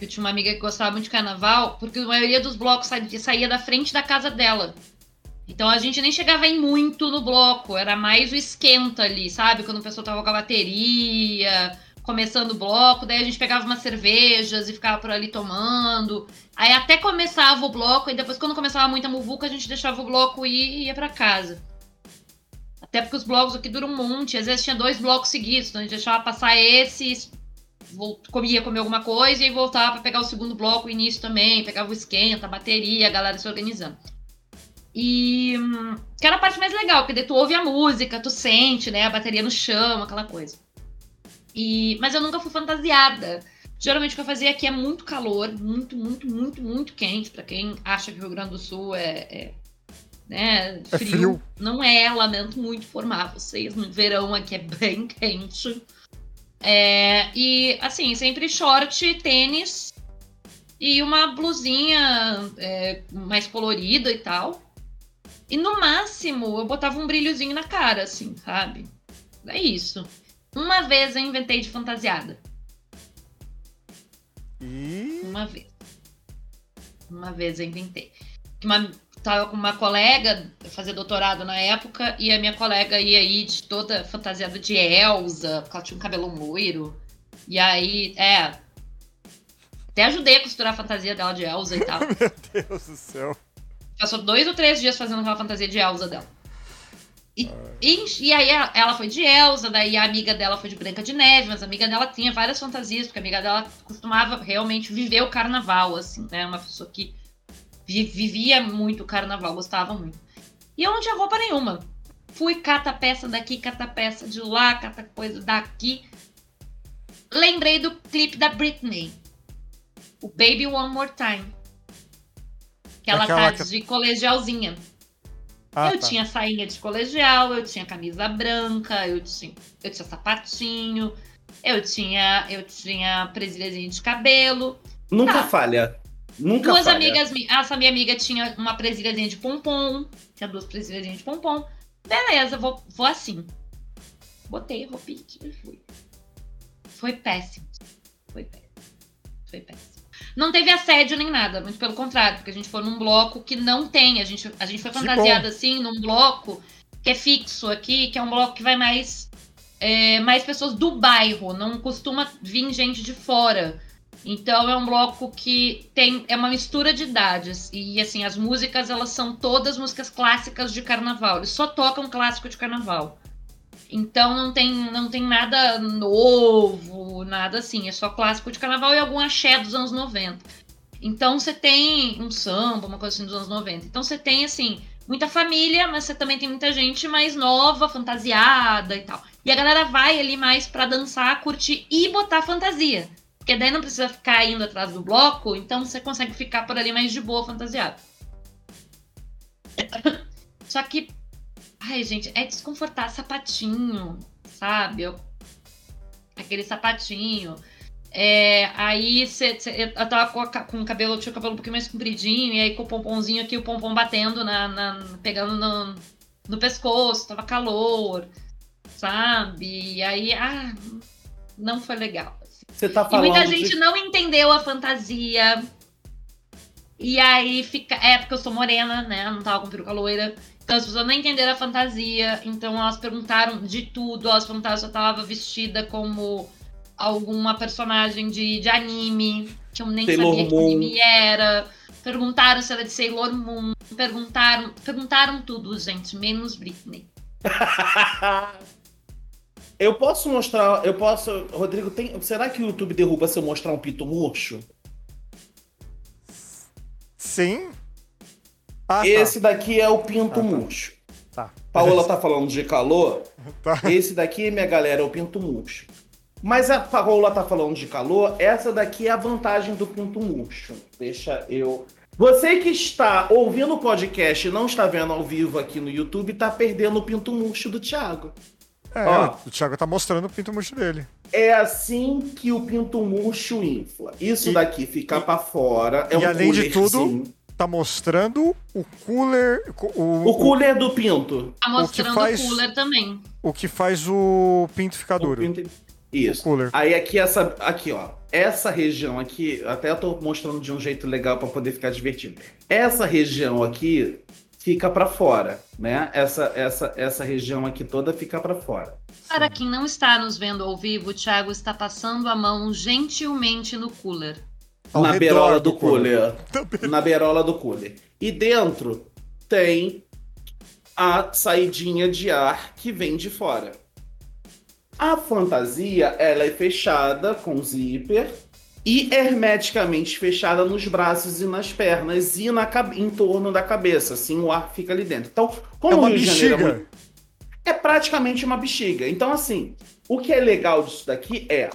Eu tinha uma amiga que gostava muito de carnaval, porque a maioria dos blocos sa- saía da frente da casa dela. Então a gente nem chegava em muito no bloco, era mais o esquenta ali, sabe? Quando o pessoal tava com a bateria, começando o bloco, daí a gente pegava umas cervejas e ficava por ali tomando. Aí até começava o bloco, e depois quando começava muita muvuca, a gente deixava o bloco e ia pra casa. Até porque os blocos aqui duram um monte, às vezes tinha dois blocos seguidos, então a gente deixava passar esse, comia comer alguma coisa e voltava pra pegar o segundo bloco, o início também, pegava o esquenta, a bateria, a galera se organizando. E hum, que era a parte mais legal, porque daí tu ouve a música, tu sente, né, a bateria no chão, aquela coisa. E, mas eu nunca fui fantasiada. Geralmente o que eu fazia aqui é muito calor, muito, muito, muito, muito quente. Pra quem acha que o Rio Grande do Sul é, é, né, É frio. Não é, lamento muito informar vocês. No verão aqui é bem [laughs] quente. É, e assim, sempre short, tênis e uma blusinha é, mais colorida e tal. E no máximo eu botava um brilhozinho na cara, assim, sabe? É isso. Uma vez eu inventei de fantasiada. E. Uma vez. Uma vez eu inventei. Uma, tava com uma colega, eu fazia doutorado na época, e a minha colega ia aí de toda fantasiada de Elsa, porque ela tinha um cabelo loiro. E aí, é. Até ajudei a costurar a fantasia dela de Elsa e [laughs] tal. Meu Deus do céu. Passou dois ou três dias fazendo aquela fantasia de Elsa dela. E, e, e aí ela foi de Elsa, daí a amiga dela foi de Branca de Neve, mas a amiga dela tinha várias fantasias, porque a amiga dela costumava realmente viver o carnaval, assim, né? Uma pessoa que vi- vivia muito o carnaval, gostava muito. E eu não tinha roupa nenhuma. Fui cata peça daqui, cata peça de lá, cata coisa daqui. Lembrei do clipe da Britney. O Baby One More Time. Que ela Aquela tá que- de colegialzinha. Ah, eu tá. tinha sainha de colegial, eu tinha camisa branca, eu tinha, eu tinha sapatinho, eu tinha, eu tinha presilhazinha de cabelo. Nunca Tá. falha. Nunca Duas falha. amigas, mi- essa minha amiga tinha uma presilhazinha de pompom, tinha duas presilhazinhas de pompom. Beleza, vou, vou assim. Botei roupinha e fui. Foi péssimo. Foi péssimo. Foi péssimo. Não teve assédio nem nada, muito pelo contrário, porque a gente foi num bloco que não tem. A gente, a gente foi fantasiada assim, num bloco que é fixo aqui, que é um bloco que vai mais, é, mais pessoas do bairro, não costuma vir gente de fora. Então é um bloco que tem é uma mistura de idades e assim as músicas elas são todas músicas clássicas de carnaval. Eles só tocam clássico de carnaval. Então não tem não tem nada novo, nada assim, é só clássico de carnaval e algum axé dos anos 90. Então você tem um samba, uma coisa assim dos anos 90. Então você tem assim muita família, mas você também tem muita gente mais nova, fantasiada e tal. E a galera vai ali mais pra dançar, curtir e botar fantasia. Porque daí não precisa ficar indo atrás do bloco, então você consegue ficar por ali mais de boa, fantasiado. Só que, ai, gente, é desconfortar sapatinho, sabe? Aquele sapatinho. É, aí cê, cê- eu tava com, a com o cabelo, tinha o cabelo um pouquinho mais compridinho, e aí com o pomponzinho aqui, o pompom batendo na. na- pegando no, no pescoço, tava calor, sabe? E aí, ah, não foi legal. Você tá E falando muita de- gente não entendeu a fantasia. E aí fica. É, porque eu sou morena, né? Não tava com peruca loira. Então as pessoas não entenderam a fantasia. Então elas perguntaram de tudo. Elas perguntaram se eu tava vestida como alguma personagem de, de anime. Que eu nem Sailor sabia que Moon. anime era. Perguntaram se era de Sailor Moon. Perguntaram, perguntaram tudo, gente. Menos Britney. [laughs] Eu posso mostrar. Eu posso. Rodrigo, tem, será que o YouTube derruba se eu mostrar um pinto murcho? Sim. Ah, Esse daqui é o pinto Ah, tá. murcho. tá. Paola tá falando de calor. [laughs] Tá. Esse daqui, minha galera, é o pinto murcho. Mas a Paola tá falando de calor. Essa daqui é a vantagem do pinto murcho. Deixa eu. Você que está ouvindo o podcast e não está vendo ao vivo aqui no YouTube, tá perdendo o pinto murcho do Thiago. É, Ó. o Thiago tá mostrando o pinto murcho dele. É assim que o pinto murcho infla. Isso E- daqui fica pra fora. É e um além de coolerzinho. Tá mostrando o cooler. O, O cooler do pinto. Tá mostrando faz- o cooler também. o que faz o pinto ficar O duro. pinto- O Isso. cooler. Aí aqui essa, aqui ó, essa região aqui, até eu tô mostrando de um jeito legal pra poder ficar divertido. Essa região aqui fica pra fora, né? Essa essa essa região aqui toda fica pra fora. Para quem não está nos vendo ao vivo, o Thiago está passando a mão gentilmente no cooler. Ao na redor beirola do, do cooler. cooler. na beirola do cooler. E dentro tem a saidinha de ar que vem de fora. A fantasia, ela é fechada com zíper e hermeticamente fechada nos braços e nas pernas e na, em torno da cabeça, assim o ar fica ali dentro. Então, como É uma Rio Janeiro é bexiga. muito- é praticamente uma bexiga. Então, assim, o que é legal disso daqui é.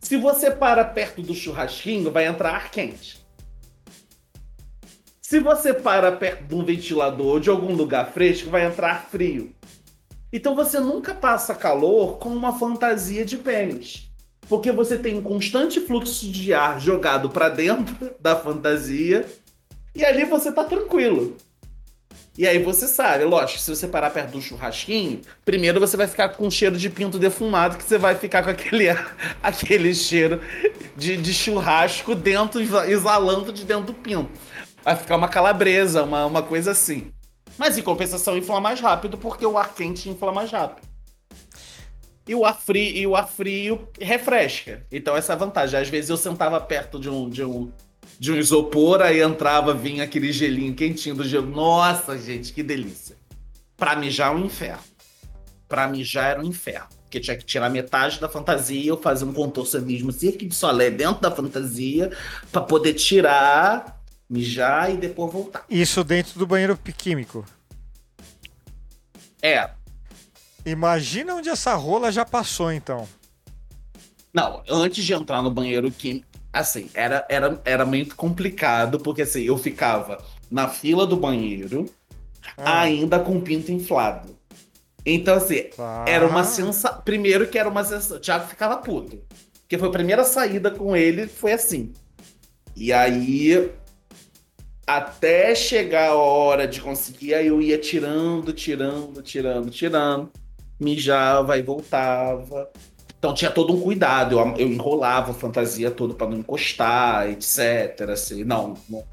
Se você para perto do churrasquinho, vai entrar ar quente. Se você para perto de um ventilador ou de algum lugar fresco, vai entrar ar frio. Então você nunca passa calor com uma fantasia de pênis. Porque você tem um constante fluxo de ar jogado para dentro [laughs] da fantasia e ali você tá tranquilo. E aí você sabe, lógico, se você parar perto do churrasquinho, primeiro você vai ficar com um cheiro de pinto defumado, que você vai ficar com aquele, [laughs] aquele cheiro de, de churrasco dentro, exa- exalando de dentro do pinto. Vai ficar uma calabresa, uma, uma coisa assim. Mas em compensação infla mais rápido, porque o ar quente infla mais rápido. E o ar frio, e o ar frio refresca. Então essa é a vantagem. Às vezes eu sentava perto de um, de um, de um isopor, aí entrava, vinha aquele gelinho quentinho do gelo. Nossa, gente, que delícia. Pra mijar é um inferno. Pra mijar era um inferno. Porque tinha que tirar metade da fantasia, eu fazer um contorcionismo cirque de solé dentro da fantasia, pra poder tirar, mijar e depois voltar. Isso dentro do banheiro químico. É, Imagina onde essa rola já passou, então. Não, antes de entrar no banheiro químico, assim, era, era, era muito complicado, porque assim, eu ficava na fila do banheiro, Ah, ainda com o pinto inflado. Então, assim, tá. era uma sensação. Primeiro que era uma sensação. O Thiago ficava puto. Porque foi a primeira saída com ele, foi assim. E aí, até chegar a hora de conseguir, aí eu ia tirando, tirando, tirando, tirando, mijava e voltava. Então tinha todo um cuidado, eu, eu enrolava a fantasia toda para não encostar, etc. Assim, não, não.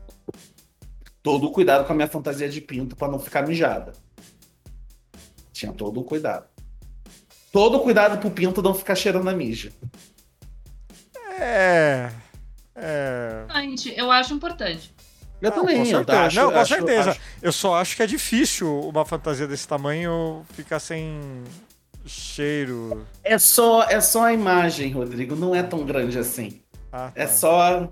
Todo o cuidado com a minha fantasia de pinto para não ficar mijada. Tinha todo o cuidado. Todo o cuidado pro pinto não ficar cheirando a mija. É. É. Ah, gente, eu acho importante. Eu Não, também, com eu certeza. acho- não, com acho- certeza. acho- Eu só acho que é difícil uma fantasia desse tamanho ficar sem cheiro. É só, é só a imagem, Rodrigo. Não é tão grande assim. Ah, É tá. só.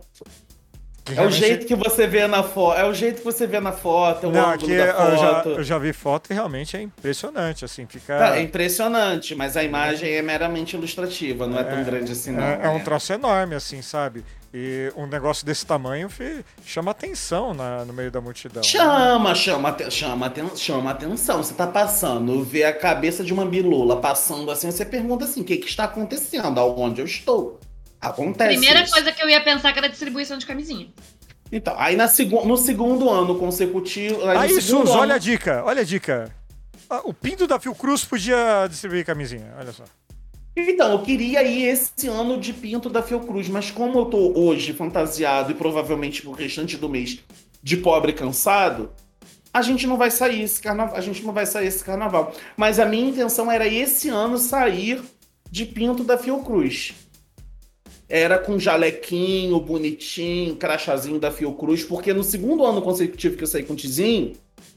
Que É o jeito que você vê na foto. É o jeito que você vê na foto, é o Não, ângulo aqui da eu já, foto. eu já vi foto e realmente é impressionante, assim, fica... Tá, é impressionante, mas a imagem é meramente ilustrativa, não é, tão É, grande assim, não. É, é um né? troço enorme, assim, sabe? E um negócio desse tamanho fi- chama atenção na- no meio da multidão. Chama, chama, aten- chama, aten- chama atenção. Você tá passando, vê a cabeça de uma bilula passando assim, você pergunta assim: o que, que está acontecendo? Aonde eu estou? Acontece. Primeira isso. coisa que eu ia pensar que era distribuição de camisinha. Então, aí na segu no segundo ano consecutivo. Aí, Aí, Sus, ano, olha a dica, olha a dica. Ah, O pinto da Fiocruz podia distribuir camisinha, olha só. Então, eu queria ir esse ano de pinto da Fiocruz, mas como eu tô hoje fantasiado e provavelmente pro restante do mês de pobre e cansado, a gente não vai sair esse carnaval. A gente não vai sair esse carnaval. Mas a minha intenção era esse ano sair de pinto da Fiocruz. Era com jalequinho, bonitinho, crachazinho da Fiocruz, porque no segundo ano consecutivo que eu saí com o Tizinho,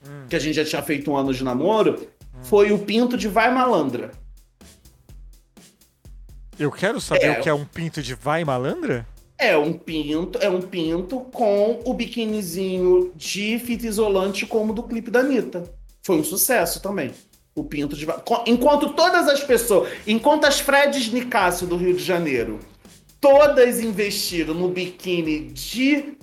Hum. que a gente já tinha feito um ano de namoro, foi o pinto de Vai Malandra. Eu quero saber É. o que é um pinto de vai malandra? É um pinto, é um pinto com o biquinizinho de fita isolante como do clipe da Anitta. Foi um sucesso também. O pinto de. Enquanto todas as pessoas. Enquanto as Freds Nicásio do Rio de Janeiro, todas investiram no biquíni de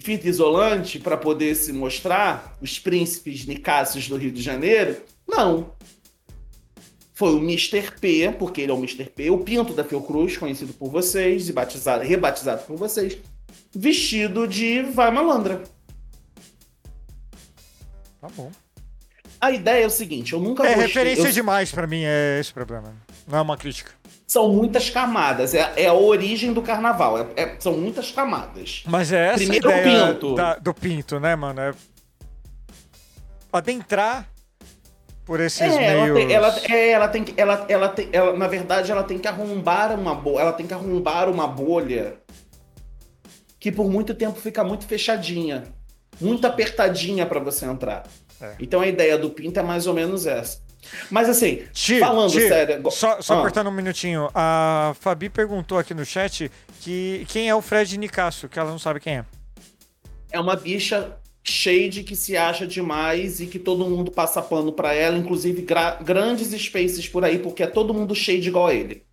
fita isolante para poder se mostrar, os príncipes Nicásios do Rio de Janeiro, não. Foi o Mr. P, porque ele é o Mr. P, o pinto da Fiocruz, conhecido por vocês e batizado, rebatizado por vocês, vestido de vai malandra. Tá bom. A ideia é o seguinte, eu nunca É gostei- referência eu- demais pra mim, é esse o problema. Não é uma crítica. São muitas camadas, é, é a origem do carnaval, é- é- são muitas camadas. Mas é essa Primeiro a ideia o pinto. da- do pinto, né, mano? É adentrar por esses É, ela meios... tem, ela, é, ela tem que. Ela, ela tem, ela, na verdade, ela tem que arrombar uma bolha. Ela tem que arrombar uma bolha que por muito tempo fica muito fechadinha. Muito apertadinha pra você entrar. É. Então a ideia do pinto é mais ou menos essa. Mas assim, Ti, falando Ti, sério. Só, só Ah. cortando um minutinho. A Fabi perguntou aqui no chat que quem é o Fred Nicasso, que ela não sabe quem é. é uma bicha shade que se acha demais e que todo mundo passa pano pra ela, inclusive gra- grandes spaces por aí, porque é todo mundo shade igual a ele.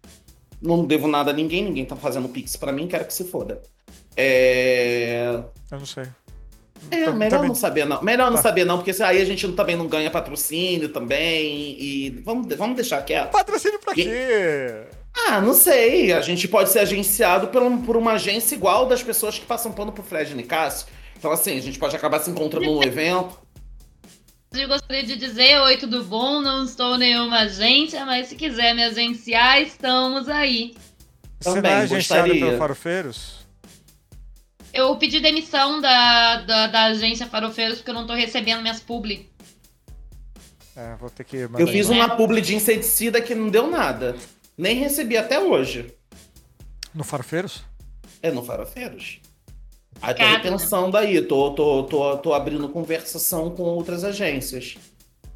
Não devo nada a ninguém, ninguém tá fazendo pix pra mim, quero que se foda. É. Eu não sei. É, melhor também- não saber não. Melhor não Tá. saber não, porque aí a gente não- também não ganha patrocínio também e vamos, vamos deixar quieto. Patrocínio pra E- quê? Ah, não sei. A gente pode ser agenciado por, um- por uma agência igual das pessoas que passam pano pro Fred Nicásio. Então, assim, a gente pode acabar se encontrando num evento. Eu gostaria de dizer, oi, tudo bom? Não estou nenhuma agência, mas se quiser me agenciar, estamos aí. Você não Também, é agenciado gostaria. pelo Farofeiros? Eu pedi demissão da, da, da agência Farofeiros porque eu não tô recebendo minhas publi. É, vou ter que mandar Eu fiz uma publi de inseticida que não deu nada. Nem recebi até hoje. No Farofeiros? É no Farofeiros. Aí tô né? repensando aí, tô, tô, tô, tô abrindo conversação com outras agências.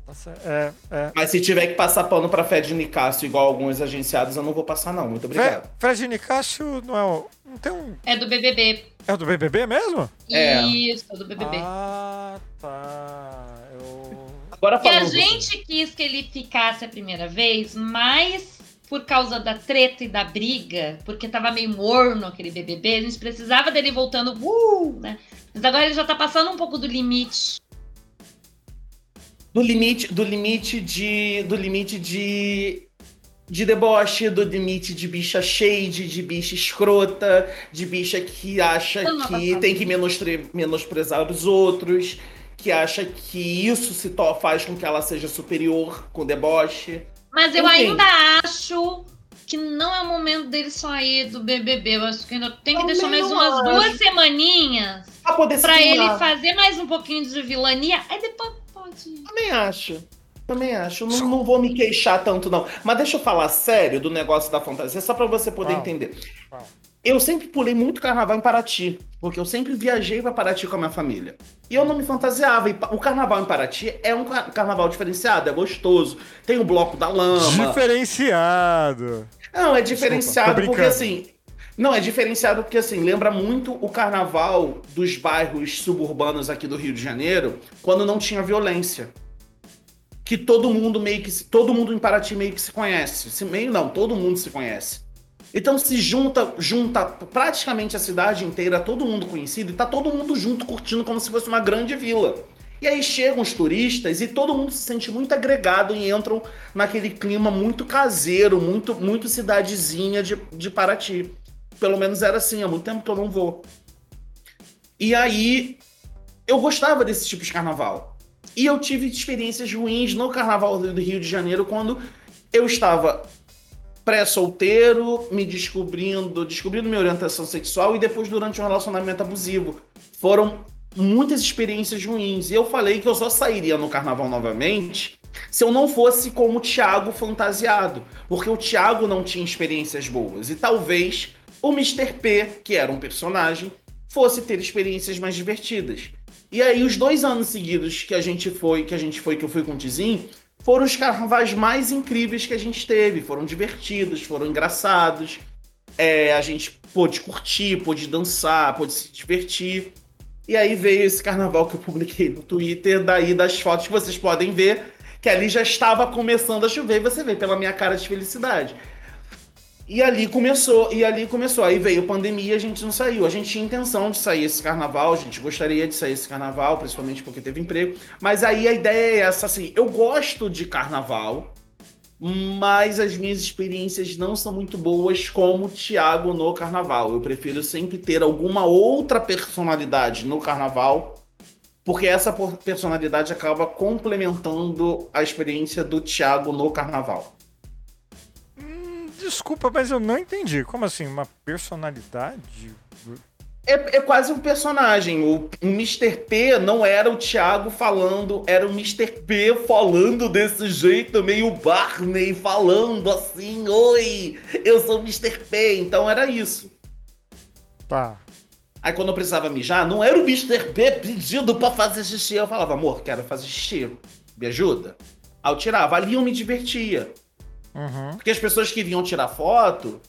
Nossa, é, é. Mas se tiver que passar pano pra Fed Nicásio igual alguns agenciados, eu não vou passar não. Muito obrigado. Fred Nicásio não é o. Não tem um. É do BBB. É o do BBB mesmo? É. Isso, é do BBB. Ah, tá. Eu. Agora E a gente quis que ele ficasse a primeira vez, mas por causa da treta e da briga, porque tava meio morno aquele BBB, a gente precisava dele voltando, uh, né? Mas agora ele já tá passando um pouco do limite. Do limite, do limite de... Do limite de... de deboche, do limite de bicha shade, de bicha escrota, de bicha que acha que tem que menostre- menosprezar os outros, que acha que isso se to- faz com que ela seja superior com deboche. Mas eu Enfim. ainda acho que não é o momento dele sair do BBB. Eu acho que ainda tem que Também deixar mais umas acho. duas semaninhas Pra pra ele fazer mais um pouquinho de vilania. Aí depois pode. Também acho. Também acho. Não, não vou me queixar tanto, não. Mas deixa eu falar sério do negócio da fantasia, só pra você poder Fala. entender. Fala. Eu sempre pulei muito carnaval em Paraty, porque eu sempre viajei pra Paraty com a minha família. E eu não me fantasiava. O carnaval em Paraty é um car- carnaval diferenciado, é gostoso. Tem o bloco da lama. Diferenciado. Não, é Desculpa, diferenciado tô porque assim. Não, é diferenciado porque assim, lembra muito o carnaval dos bairros suburbanos aqui do Rio de Janeiro, quando não tinha violência. Que todo mundo meio que todo mundo em Paraty meio que se conhece. Se meio não, todo mundo se conhece. Então se junta, junta praticamente a cidade inteira, todo mundo conhecido, e tá todo mundo junto curtindo como se fosse uma grande vila. E aí chegam os turistas e todo mundo se sente muito agregado e entram naquele clima muito caseiro, muito, muito cidadezinha de, de Paraty. Pelo menos era assim, há muito tempo que eu não vou. E aí, eu gostava desse tipo de carnaval. E eu tive experiências ruins no carnaval do Rio de Janeiro quando eu estava pré-solteiro, me descobrindo, descobrindo minha orientação sexual e depois durante um relacionamento abusivo. Foram muitas experiências ruins. E eu falei que eu só sairia no carnaval novamente se eu não fosse como o Thiago fantasiado. Porque o Thiago não tinha experiências boas. E talvez o Mr. P, que era um personagem, fosse ter experiências mais divertidas. E aí, os dois anos seguidos que a gente foi, que a gente foi, que eu fui com o Tizim, foram os carnavais mais incríveis que a gente teve. Foram divertidos, foram engraçados. É, a gente pôde curtir, pôde dançar, pôde se divertir. E aí veio esse carnaval que eu publiquei no Twitter, daí das fotos que vocês podem ver, que ali já estava começando a chover, e você vê pela minha cara de felicidade. E ali começou, e ali começou. Aí veio pandemia, a gente não saiu. A gente tinha intenção de sair esse carnaval, a gente gostaria de sair esse carnaval, principalmente porque teve emprego. Mas aí a ideia é essa, assim, eu gosto de carnaval, mas as minhas experiências não são muito boas como o Thiago no carnaval. Eu prefiro sempre ter alguma outra personalidade no carnaval, porque essa personalidade acaba complementando a experiência do Thiago no carnaval. Desculpa, mas eu não entendi. Como assim? Uma personalidade? É, é quase um personagem. O, o Mr. P não era o Thiago falando, era o Mr. P falando desse jeito, meio Barney falando assim: Oi, eu sou o Mr. P. Então era isso. Tá. Aí quando eu precisava mijar, não era o Mr. P pedindo pra fazer xixi. Eu falava, amor, quero fazer xixi. Me ajuda? Aí eu tirava. Ali eu me divertia. Uhum. Porque as pessoas queriam tirar foto,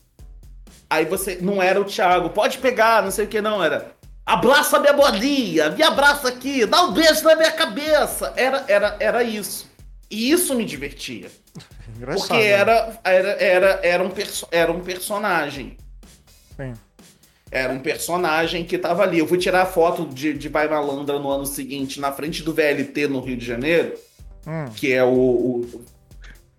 aí você não era o Thiago, pode pegar, não sei o que, não, era. Abraça minha bolinha, me abraça aqui, dá um beijo na minha cabeça. Era, era, era isso. E isso me divertia. [laughs] Engraçado. Porque era, era, era, era, um, perso era um personagem. Sim. Era um personagem que tava ali. Eu fui tirar foto de, de Vai Malandra no ano seguinte, na frente do VLT no Rio de Janeiro Hum. que é o. o-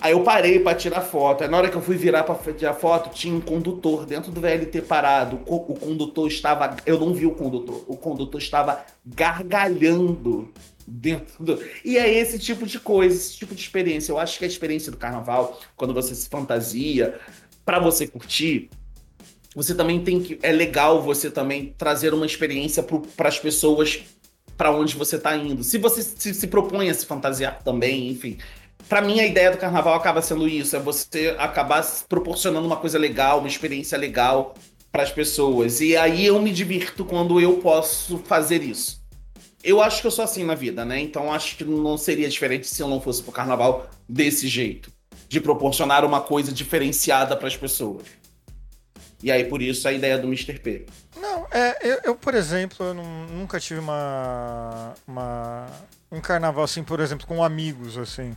Aí eu parei pra tirar foto. Aí na hora que eu fui virar pra tirar foto, tinha um condutor dentro do VLT parado. O, co- o condutor estava. Eu não vi o condutor. O condutor estava gargalhando dentro do. E é esse tipo de coisa, esse tipo de experiência. Eu acho que a experiência do carnaval, quando você se fantasia, pra você curtir, você também tem que. É legal você também trazer uma experiência para as pessoas para onde você tá indo. Se você se, se propõe a se fantasiar também, enfim. Pra mim, a ideia do carnaval acaba sendo isso: é você acabar proporcionando uma coisa legal, uma experiência legal para as pessoas. E aí eu me divirto quando eu posso fazer isso. Eu acho que eu sou assim na vida, né? Então acho que não seria diferente se eu não fosse pro carnaval desse jeito de proporcionar uma coisa diferenciada para as pessoas. E aí, por isso, a ideia do Mr. P. Não, é, eu, eu, por exemplo, eu nunca tive uma, uma. um carnaval assim, por exemplo, com amigos, assim.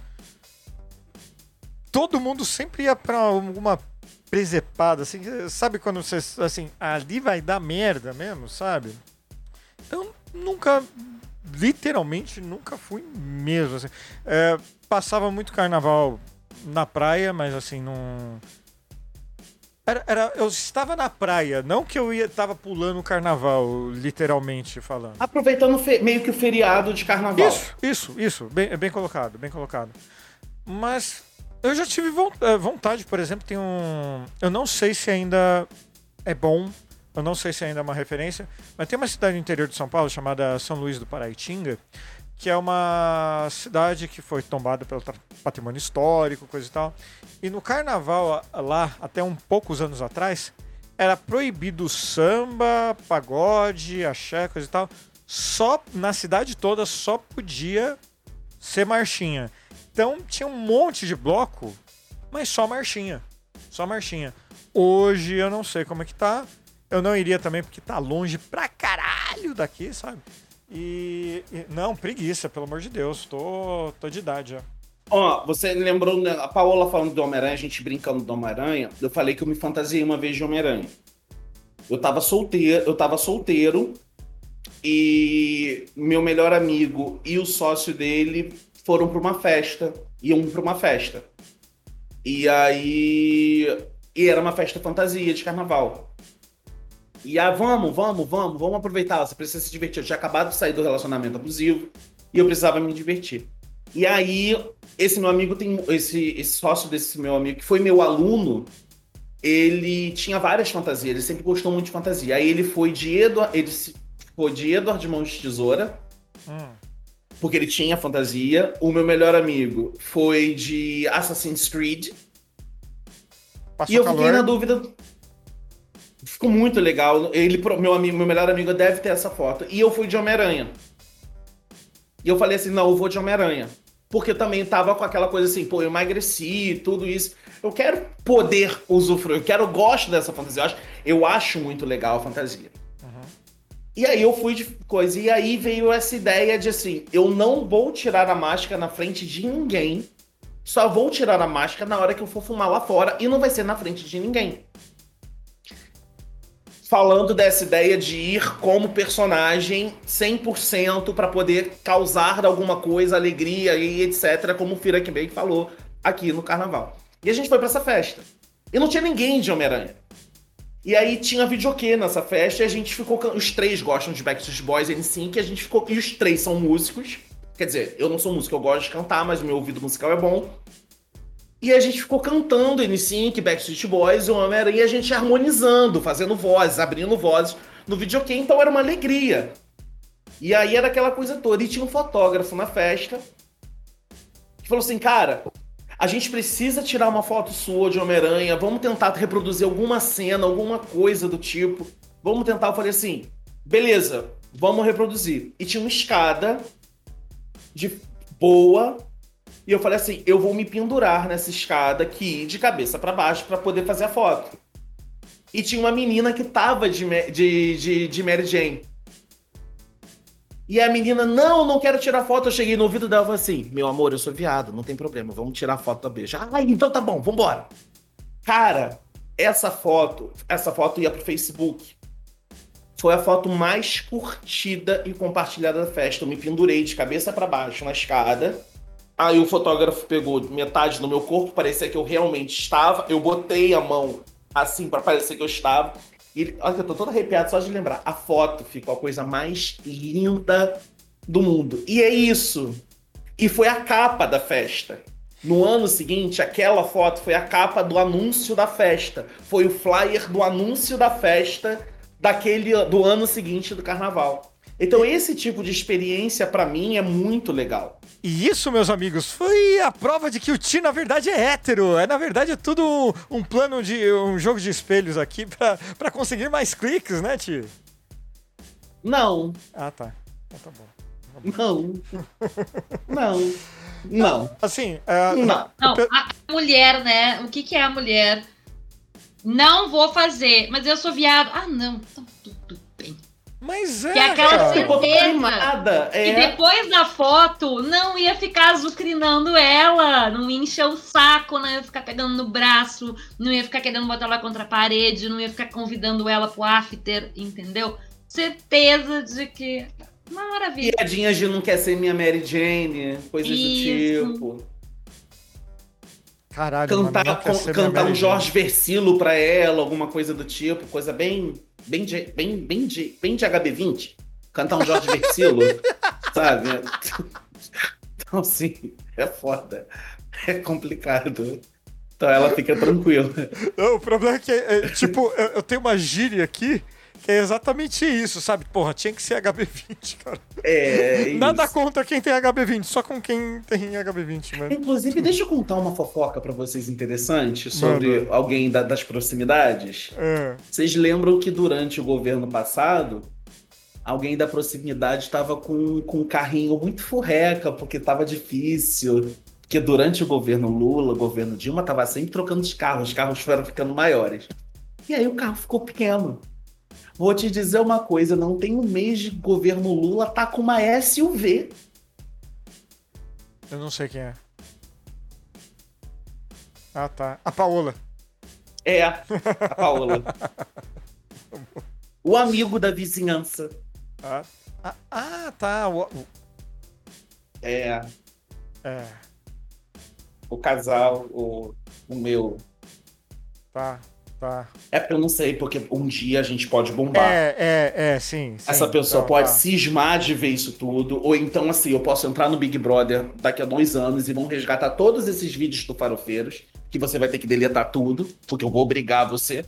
Todo mundo sempre ia pra alguma presepada, assim, sabe quando você, assim, ali vai dar merda mesmo, sabe? Então, nunca, literalmente, nunca fui mesmo, assim. É, passava muito carnaval na praia, mas assim, não. Era, era, eu estava na praia, não que eu ia tava pulando o carnaval, literalmente falando. Aproveitando fe- meio que o feriado de carnaval. Isso, isso, isso. Bem, bem colocado, bem colocado. Mas eu já tive eh, vontade, por exemplo, tem um. Eu não sei se ainda é bom, eu não sei se ainda é uma referência, mas tem uma cidade no interior de São Paulo chamada São Luís do Paraitinga, que é uma cidade que foi tombada pelo patrimônio histórico, coisa e tal. E no carnaval lá, até um poucos anos atrás, era proibido samba, pagode, axé, coisa e tal. Só na cidade toda só podia ser marchinha. Então tinha um monte de bloco, mas só marchinha. Só marchinha. Hoje eu não sei como é que tá. Eu não iria também porque tá longe pra caralho daqui, sabe? E, e- não, preguiça, pelo amor de Deus. Tô, tô de idade já. Ó, você lembrou, né, a Paola falando do Homem-Aranha, a gente brincando do Homem-Aranha, eu falei que eu me fantasiei uma vez de Homem-Aranha. Eu tava solteiro, eu tava solteiro e meu melhor amigo e o sócio dele foram pra uma festa, iam pra uma festa. E aí e era uma festa fantasia de carnaval. E ah, vamos, vamos, vamos, vamos aproveitar, você precisa se divertir. Eu tinha acabado de sair do relacionamento abusivo e eu precisava me divertir. E aí, esse meu amigo tem. Esse, esse sócio desse meu amigo, que foi meu aluno, ele tinha várias fantasias, ele sempre gostou muito de fantasia. Aí ele foi de Edward. Ele foi de Edward Mãos de Tesoura, Hum. Porque ele tinha fantasia. O meu melhor amigo foi de Assassin's Creed. Passou E eu calor. fiquei na dúvida. Ficou muito legal. Ele, meu, amigo, meu melhor amigo deve ter essa foto. E eu fui de Homem-Aranha. E eu falei assim: não, eu vou de Homem-Aranha. Porque também tava com aquela coisa assim, pô, eu emagreci, tudo isso. Eu quero poder usufruir, eu quero, eu gosto dessa fantasia. Eu acho, eu acho muito legal a fantasia. E aí eu fui de coisa. E aí veio essa ideia de assim: eu não vou tirar a máscara na frente de ninguém. Só vou tirar a máscara na hora que eu for fumar lá fora. E não vai ser na frente de ninguém. Falando dessa ideia de ir como personagem 100% para poder causar alguma coisa, alegria e etc. Como o Fira bem falou aqui no carnaval. E a gente foi para essa festa. E não tinha ninguém de Homem-Aranha. E aí tinha videokê nessa festa e a gente ficou. Os três gostam de Backstreet Boys e NSYNC, e a gente ficou. E os três são músicos. Quer dizer, eu não sou músico, eu gosto de cantar, mas o meu ouvido musical é bom. E a gente ficou cantando NSYNC, Backstreet Boys o Homem-Aranha, e a gente harmonizando, fazendo vozes, abrindo vozes no videokê, então era uma alegria. E aí era aquela coisa toda. E tinha um fotógrafo na festa que falou assim, cara, a gente precisa tirar uma foto sua de Homem-Aranha, vamos tentar reproduzir alguma cena, alguma coisa do tipo. Vamos tentar. Eu falei assim, beleza, vamos reproduzir. E tinha uma escada de boa. E eu falei assim, eu vou me pendurar nessa escada aqui, de cabeça para baixo, para poder fazer a foto. E tinha uma menina que tava de, de, de, de Mary Jane. E a menina, não, não quero tirar foto. Eu cheguei no ouvido dela e falei assim: Meu amor, eu sou viado, não tem problema, vamos tirar foto da beija. Ah, então tá bom, vambora. Cara, essa foto, essa foto ia pro Facebook. Foi a foto mais curtida e compartilhada da festa. Eu me pendurei de cabeça para baixo na escada. Aí o fotógrafo pegou metade do meu corpo, parecia que eu realmente estava. Eu botei a mão assim para parecer que eu estava. Ele, olha, eu tô todo arrepiado só de lembrar. A foto ficou a coisa mais linda do mundo. E é isso. E foi a capa da festa. No ano seguinte, aquela foto foi a capa do anúncio da festa. Foi o flyer do anúncio da festa daquele do ano seguinte do carnaval. Então esse tipo de experiência pra mim é muito legal. E isso, meus amigos, foi a prova de que o Ti, na verdade, é hétero. É, na verdade, é tudo um plano de. um jogo de espelhos aqui pra, pra conseguir mais cliques, né, Ti? Não, Ah, tá. Então tá bom. não, não, não, Assim, é, não. Não, a mulher, né? O que, que é a mulher? Não vou fazer, mas eu sou viado. Ah, não, então tudo. Mas é. Que é aquela certeza. animada. E É. depois da foto, não ia ficar azucrinando ela, não ia encher o saco, não ia ficar pegando no braço, não ia ficar querendo botar ela contra a parede, não ia ficar convidando ela pro after, entendeu? Certeza de que. Maravilha. Piadinhas de não quer ser minha Mary Jane, coisas Isso. do tipo. Caralho, mano, não Cantar, quer com- cantar um Jorge Versilo pra ela, alguma coisa do tipo, coisa bem. Bem de, bem, bem de, bem de HB20. Cantar um Jorge Versilo, [laughs] sabe? Então, assim, é foda. É complicado. Então ela fica tranquila. Não, o problema é que, é, tipo, eu, eu tenho uma gíria aqui é exatamente isso, sabe? Porra, tinha que ser HB20, cara. É. Nada isso. contra quem tem HB20, só com quem tem HB20, mano. Inclusive, deixa eu contar uma fofoca pra vocês interessante sobre Manda. alguém da- das proximidades. É. Vocês lembram que durante o governo passado, alguém da proximidade estava com, com um carrinho muito furreca, porque estava difícil. Porque durante o governo Lula, o governo Dilma, tava sempre trocando os carros, os carros foram ficando maiores. E aí o carro ficou pequeno. Vou te dizer uma coisa, não tem um mês de governo Lula, tá com uma SUV. Eu não sei quem é. Ah, tá. A Paola. É, a Paola. [laughs] o amigo da vizinhança. Ah, ah, ah, tá. O, o- É, é, o casal, o, o meu. tá, tá. É porque eu não sei, porque um dia a gente pode bombar. É, é, é, sim. sim. Essa pessoa Então, pode tá. cismar de ver isso tudo, ou então, assim, eu posso entrar no Big Brother daqui a dois anos e vão resgatar todos esses vídeos do Farofeiros, que você vai ter que deletar tudo, porque eu vou obrigar você.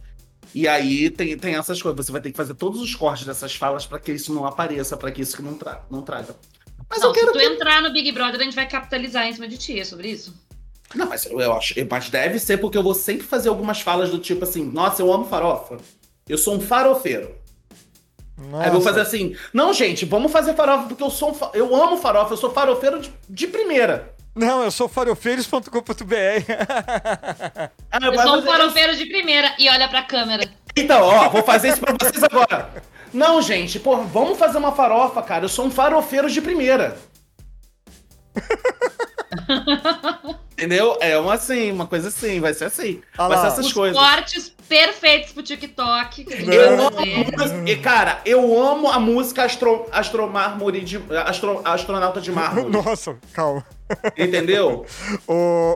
E aí tem, tem essas coisas, você vai ter que fazer todos os cortes dessas falas pra que isso não apareça, pra que isso não, tra não traga. Mas não, eu quero se tu entrar no Big Brother, a gente vai capitalizar em cima de ti, é sobre isso? Não, mas eu acho. Mas deve ser porque eu vou sempre fazer algumas falas do tipo assim, nossa, eu amo farofa. Eu sou um farofeiro. Nossa. Aí eu vou fazer assim, não, gente, vamos fazer farofa, porque eu sou um fa- eu amo farofa, eu sou farofeiro de, de primeira. Não, eu sou farofeiros.com.br. [laughs] Ah, Eu sou um farofeiro de primeira e olha pra câmera. Então, ó, vou fazer isso pra vocês agora. Não, gente, pô, vamos fazer uma farofa, cara. Eu sou um farofeiro de primeira. [laughs] Entendeu? É uma assim, uma coisa assim, vai ser assim. Ah vai ser essas Os coisas. cortes perfeitos pro TikTok. Eu amo, e, cara, eu amo a música Astro, Astro Mármore de Astro, Astronauta de Mármore, [laughs] Nossa, calma. entendeu? Ô,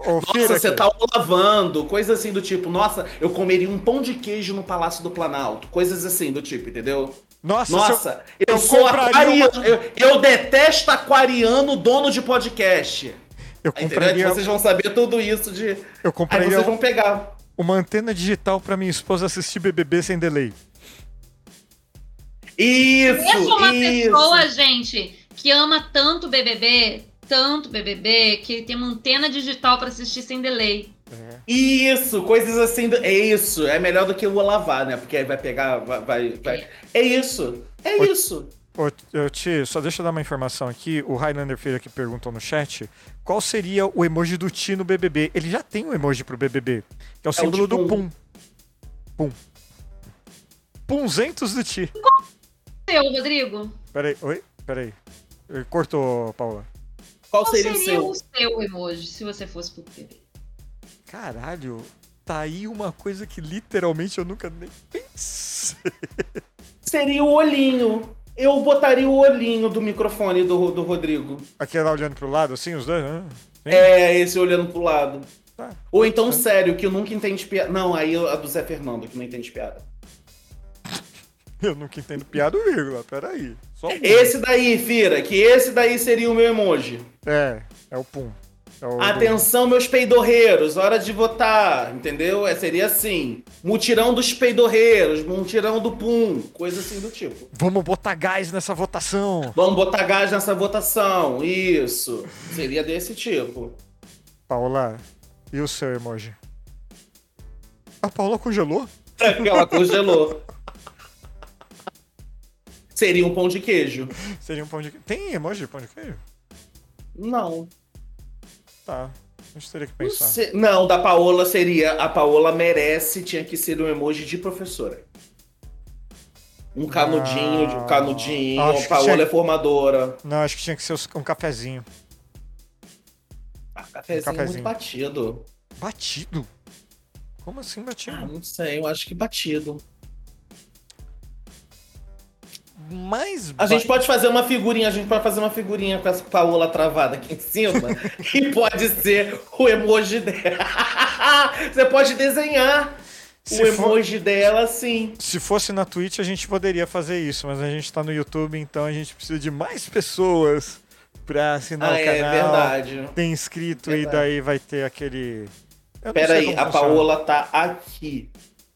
ô, Nossa, Fira, você tá lavando, coisas assim do tipo, nossa, eu comeria um pão de queijo no Palácio do Planalto, coisas assim do tipo, entendeu? Nossa, se eu- Nossa, eu, eu sou aquariano, uma- eu, eu detesto aquariano dono de podcast. Eu Entendeu? compraria, Vocês vão saber tudo isso de. eu Aí compraria vocês vão pegar. uma antena digital pra minha esposa assistir BBB sem delay. Isso! Conheço uma isso. pessoa, gente, que ama tanto BBB, tanto BBB, que tem uma antena digital pra assistir sem delay. Isso, coisas assim. Do... É isso. É melhor do que o lavar, né? Porque aí vai pegar. Vai, vai, vai- É isso. É isso. Ô, ô, Ti, só deixa eu dar uma informação aqui. O Highlander Feira que perguntou no chat qual seria o emoji do Ti no BBB. Ele já tem um emoji pro BBB, que é o símbolo tipo do um- Pum. Pum. Punzentos do Ti. Seu, Rodrigo, Peraí, oi? Peraí. Eh, Cortou, Paula. Qual, qual seria, seria o o seu? seu emoji se você fosse pro BBB? Caralho, tá aí uma coisa que literalmente eu nunca nem pensei. Seria o olhinho. Eu botaria o olhinho do microfone do, do Rodrigo. Aquela olhando pro lado, assim, os dois? né? Sim. É, esse olhando pro lado. Tá. Ou então, sério, que eu nunca entende piada. Não, aí a do Zé Fernando, que não entende piada. [laughs] Eu nunca entendo piada, vírgula. Peraí. Só um. Esse daí, Fira, que esse daí seria o meu emoji. É, é o Pum. O do- Atenção, meus peidorreiros, hora de votar, entendeu? É, seria assim: mutirão dos peidorreiros, mutirão do pum, coisa assim do tipo. Vamos botar gás nessa votação. Vamos botar gás nessa votação, isso. Seria desse tipo. Paula, e o seu emoji? A Paula congelou? [laughs] Ela congelou. Seria um pão de queijo. Seria um pão de queijo. Tem emoji de pão de queijo? Não. Tá. A gente teria que Não, pensar. sei- não, da Paola seria. A Paola merece, tinha que ser um emoji de professora. Um canudinho, de um canudinho. Acho A Paola tinha- é formadora. Não, acho que tinha que ser um cafezinho. Ah, cafezinho, cafezinho. muito batido. Batido? Como assim Ah, batido? não sei, eu acho que batido. Mais. A gente pode fazer uma figurinha, a gente pode fazer uma figurinha com essa Paola travada aqui em cima [laughs] e pode ser o emoji dela. [laughs] Você pode desenhar Se o for- emoji dela assim. Se fosse na Twitch, a gente poderia fazer isso, mas a gente tá no YouTube, então a gente precisa de mais pessoas pra assinar Ah, o é canal. verdade. Tem inscrito Verdade. e daí vai ter aquele. Pera aí, a funciona. Paola tá aqui.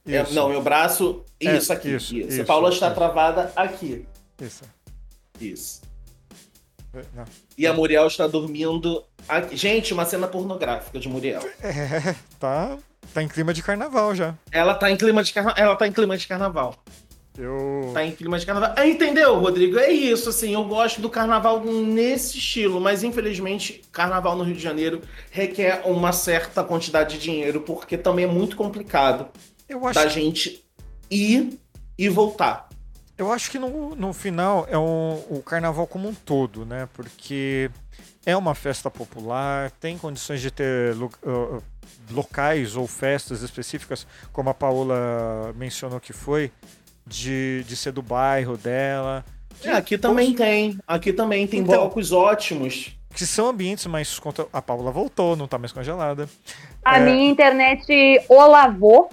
É, não, meu braço. É, Isso aqui. isso, Isso, isso, A Paola está travada aqui. Isso. Isso. Não. E a Muriel está dormindo aqui. Gente, uma cena pornográfica de Muriel. É, tá, tá em clima de carnaval já. Ela tá em clima de carnaval. Ela tá em clima de carnaval. Eu. Tá em clima de carnaval. Ah, entendeu, Rodrigo? É isso, assim, eu gosto do carnaval nesse estilo, mas infelizmente, carnaval no Rio de Janeiro requer uma certa quantidade de dinheiro, porque também é muito complicado Eu acho, da gente ir e voltar. eu acho que no, no final é um, o carnaval como um todo, né? Porque é uma festa popular, tem condições de ter lo- uh, locais ou festas específicas, como a Paola mencionou que foi, de, de ser do bairro dela. É, aqui também tem. Aqui também tem Então- blocos ótimos. Que são ambientes mais. contra- A Paola voltou, não tá mais congelada. A É. minha internet o lavou.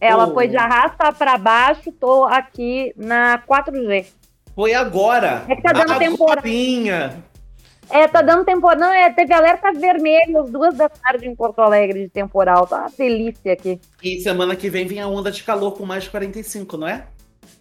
Ela Oh. foi de arrasta pra baixo, tô aqui na 4G. Foi agora. É que tá dando temporal. Agorinha. É, tá dando temporal. Não, é, teve alerta vermelho às duas da tarde em Porto Alegre de temporal. Tá uma delícia aqui. E semana que vem vem a onda de calor com mais de 45, não é?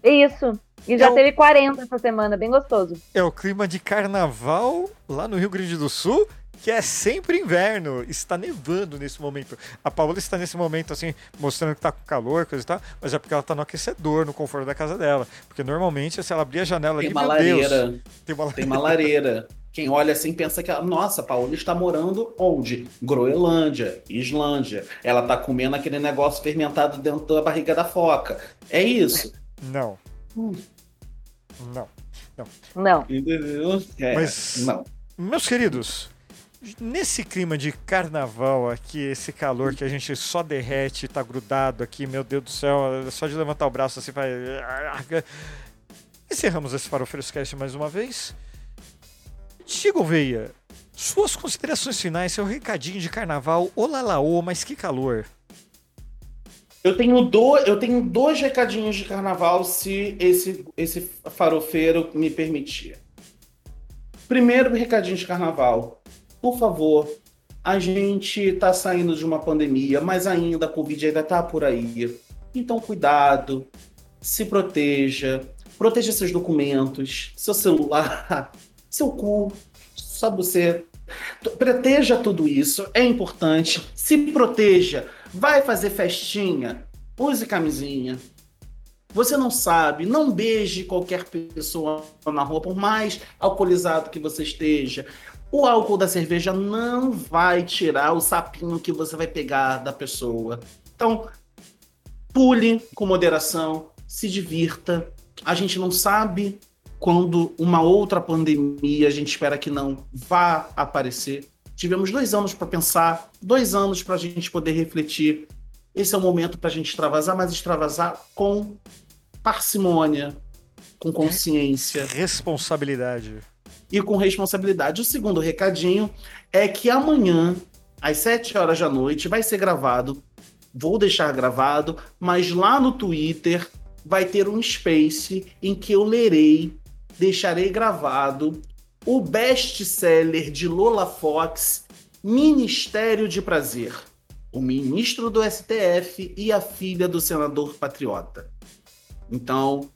Isso. E já Eu- teve 40 essa semana, bem gostoso. É o clima de carnaval lá no Rio Grande do Sul, que é sempre inverno. Está nevando nesse momento. A Paola está nesse momento, assim, mostrando que tá com calor, coisa e tal, mas é porque ela tá no aquecedor, no conforto da casa dela. Porque normalmente, se ela abrir a janela Tem ali, uma meu Deus, lareira. tem uma Tem uma lareira. Quem olha assim pensa que, ela- nossa, a Paola está morando onde? Groenlândia, Islândia. Ela tá comendo aquele negócio fermentado dentro da barriga da foca. É isso. Não. Hum. Não. Não. Entendeu? É, Mas- Não. Meus queridos, nesse clima de carnaval aqui, esse calor que a gente só derrete, tá grudado aqui, meu Deus do céu, só de levantar o braço assim vai. Encerramos esse Farofeiros Cast mais uma vez. Diego Veia, suas considerações finais, seu recadinho de carnaval, olá laô, mas que calor. Eu tenho, do, eu tenho dois recadinhos de carnaval, se esse, esse farofeiro me permitir. Primeiro recadinho de carnaval. Por favor, a gente tá saindo de uma pandemia, mas ainda a Covid ainda tá por aí. Então, cuidado, se proteja, proteja seus documentos, seu celular, [laughs] seu cu, só você. Proteja tudo isso, é importante. Se proteja. Vai fazer festinha, use camisinha. Você não sabe, não beije qualquer pessoa na rua, por mais alcoolizado que você esteja. O álcool da cerveja não vai tirar o sapinho que você vai pegar da pessoa. Então, pule com moderação, se divirta. A gente não sabe quando uma outra pandemia, a gente espera que não vá aparecer. Tivemos dois anos para pensar, dois anos para a gente poder refletir. Esse é o momento para a gente extravasar, mas extravasar com parcimônia, com consciência Responsabilidade. E com responsabilidade. O segundo recadinho é que amanhã, às 7 horas da noite, vai ser gravado. Vou deixar gravado, mas lá no Twitter vai ter um space em que eu lerei, deixarei gravado o best-seller de Lola Fox, Ministério de Prazer. O ministro do STF e a filha do senador patriota. Então,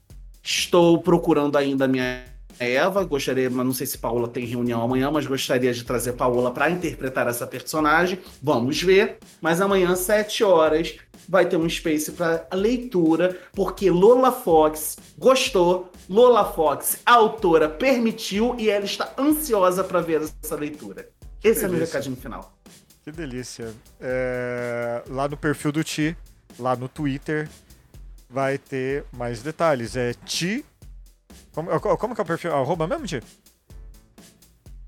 estou procurando ainda a minha Eva, gostaria, mas não sei se Paola tem reunião amanhã, mas gostaria de trazer Paola para interpretar essa personagem. Vamos ver. Mas amanhã, às 7 horas, vai ter um space para leitura, porque Lola Fox gostou, Lola Fox, a autora, permitiu e ela está ansiosa para ver essa leitura. Esse é meu Delícia. recadinho final. Que delícia. É, lá no perfil do Ti, lá no Twitter, vai ter mais detalhes. É Ti. Como, como que é o perfil? Arroba mesmo, Ti?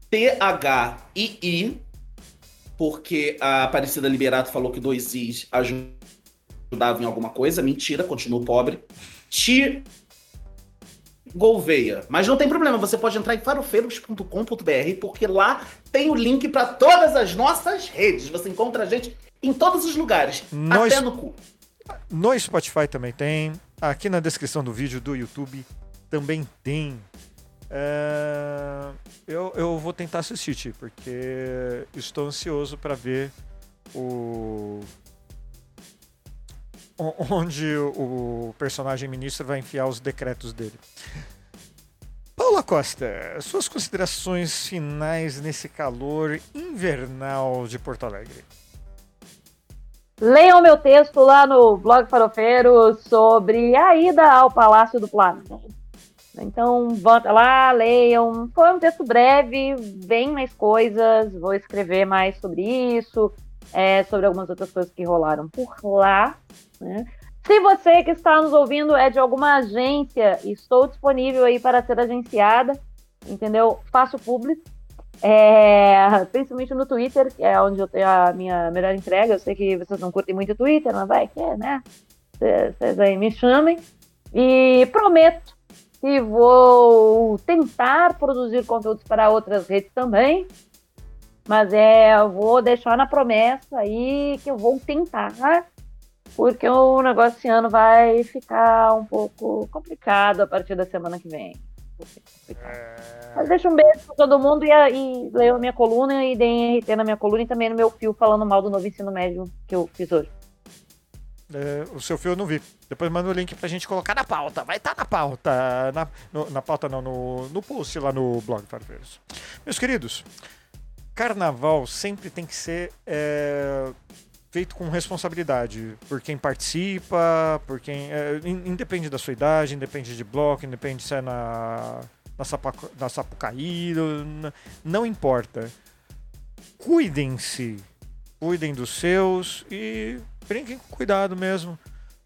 T-H-I-I, porque a Aparecida Liberato falou que dois Is ajudavam em alguma coisa. Mentira, continuo pobre. Ti Gouveia. Mas não tem problema, você pode entrar em farofeiros.com.br, porque lá tem o link para todas as nossas redes. Você encontra a gente em todos os lugares, Nós- até no cu. No Spotify também tem. Aqui na descrição do vídeo do YouTube também tem. É, Eu, eu vou tentar assistir, Ti, porque estou ansioso para ver o. o- Onde o personagem ministro vai enfiar os decretos dele. Paula Costa, suas considerações finais nesse calor invernal de Porto Alegre. Leiam meu texto lá no blog Farofeiro sobre a ida ao Palácio do Planalto. Então, até lá, leiam. Foi um texto breve, bem mais coisas. Vou escrever mais sobre isso, é, sobre algumas outras coisas que rolaram por lá. né? Se você que está nos ouvindo é de alguma agência, estou disponível aí para ser agenciada, entendeu? Faço público. É, principalmente no Twitter, que é onde eu tenho a minha melhor entrega. Eu sei que vocês não curtem muito o Twitter, mas vai que é, né? Vocês aí me chamem. E prometo que vou tentar produzir conteúdos para outras redes também. Mas é, eu vou deixar na promessa aí que eu vou tentar, porque o negócio esse ano vai ficar um pouco complicado a partir da semana que vem. Complicado. Mas deixa um beijo pra todo mundo e, e leiam a minha coluna e deem RT na minha coluna e também no meu fio falando mal do novo ensino médio que eu fiz hoje. É, o seu fio eu não vi. Depois manda o link pra gente colocar na pauta. Vai estar na pauta. Na, no- na pauta não, no, no post lá no blog Farfeiros. Meus queridos, carnaval sempre tem que ser é, feito com responsabilidade. Por quem participa, por quem. é, in- independe da sua idade, independe de bloco, independe se é na, na, Sapaca- na Sapucaí, não importa. Cuidem-se. Cuidem dos seus e brinquem com cuidado mesmo,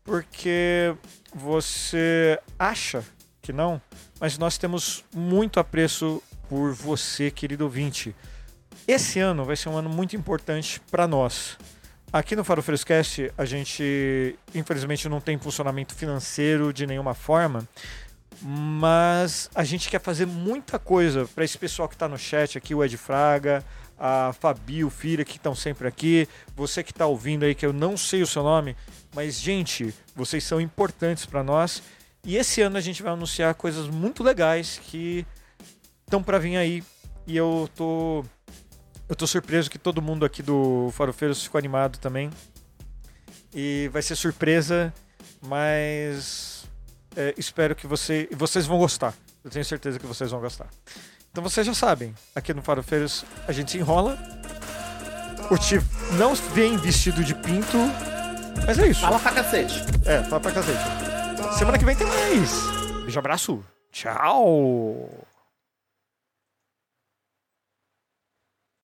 porque você acha que não, mas nós temos muito apreço por você, querido ouvinte. Esse ano vai ser um ano muito importante para nós. Aqui no Faro Frescast, a gente infelizmente não tem funcionamento financeiro de nenhuma forma, mas a gente quer fazer muita coisa para esse pessoal que está no chat aqui, o Ed Fraga, a Fabi, o Fira, que estão sempre aqui, você que está ouvindo aí, que eu não sei o seu nome, mas, gente, vocês são importantes para nós. E esse ano a gente vai anunciar coisas muito legais que estão para vir aí. E eu tô. Eu tô surpreso que todo mundo aqui do Farofeiros ficou animado também. E vai ser surpresa, mas é, espero que você, vocês vão gostar. Eu tenho certeza que vocês vão gostar. Então vocês já sabem, aqui no Farofeiros a gente se enrola. O Ti não vem vestido de pinto, mas é isso. Fala pra cacete. É, fala pra cacete. Semana que vem tem mais. Beijo, abraço. Tchau.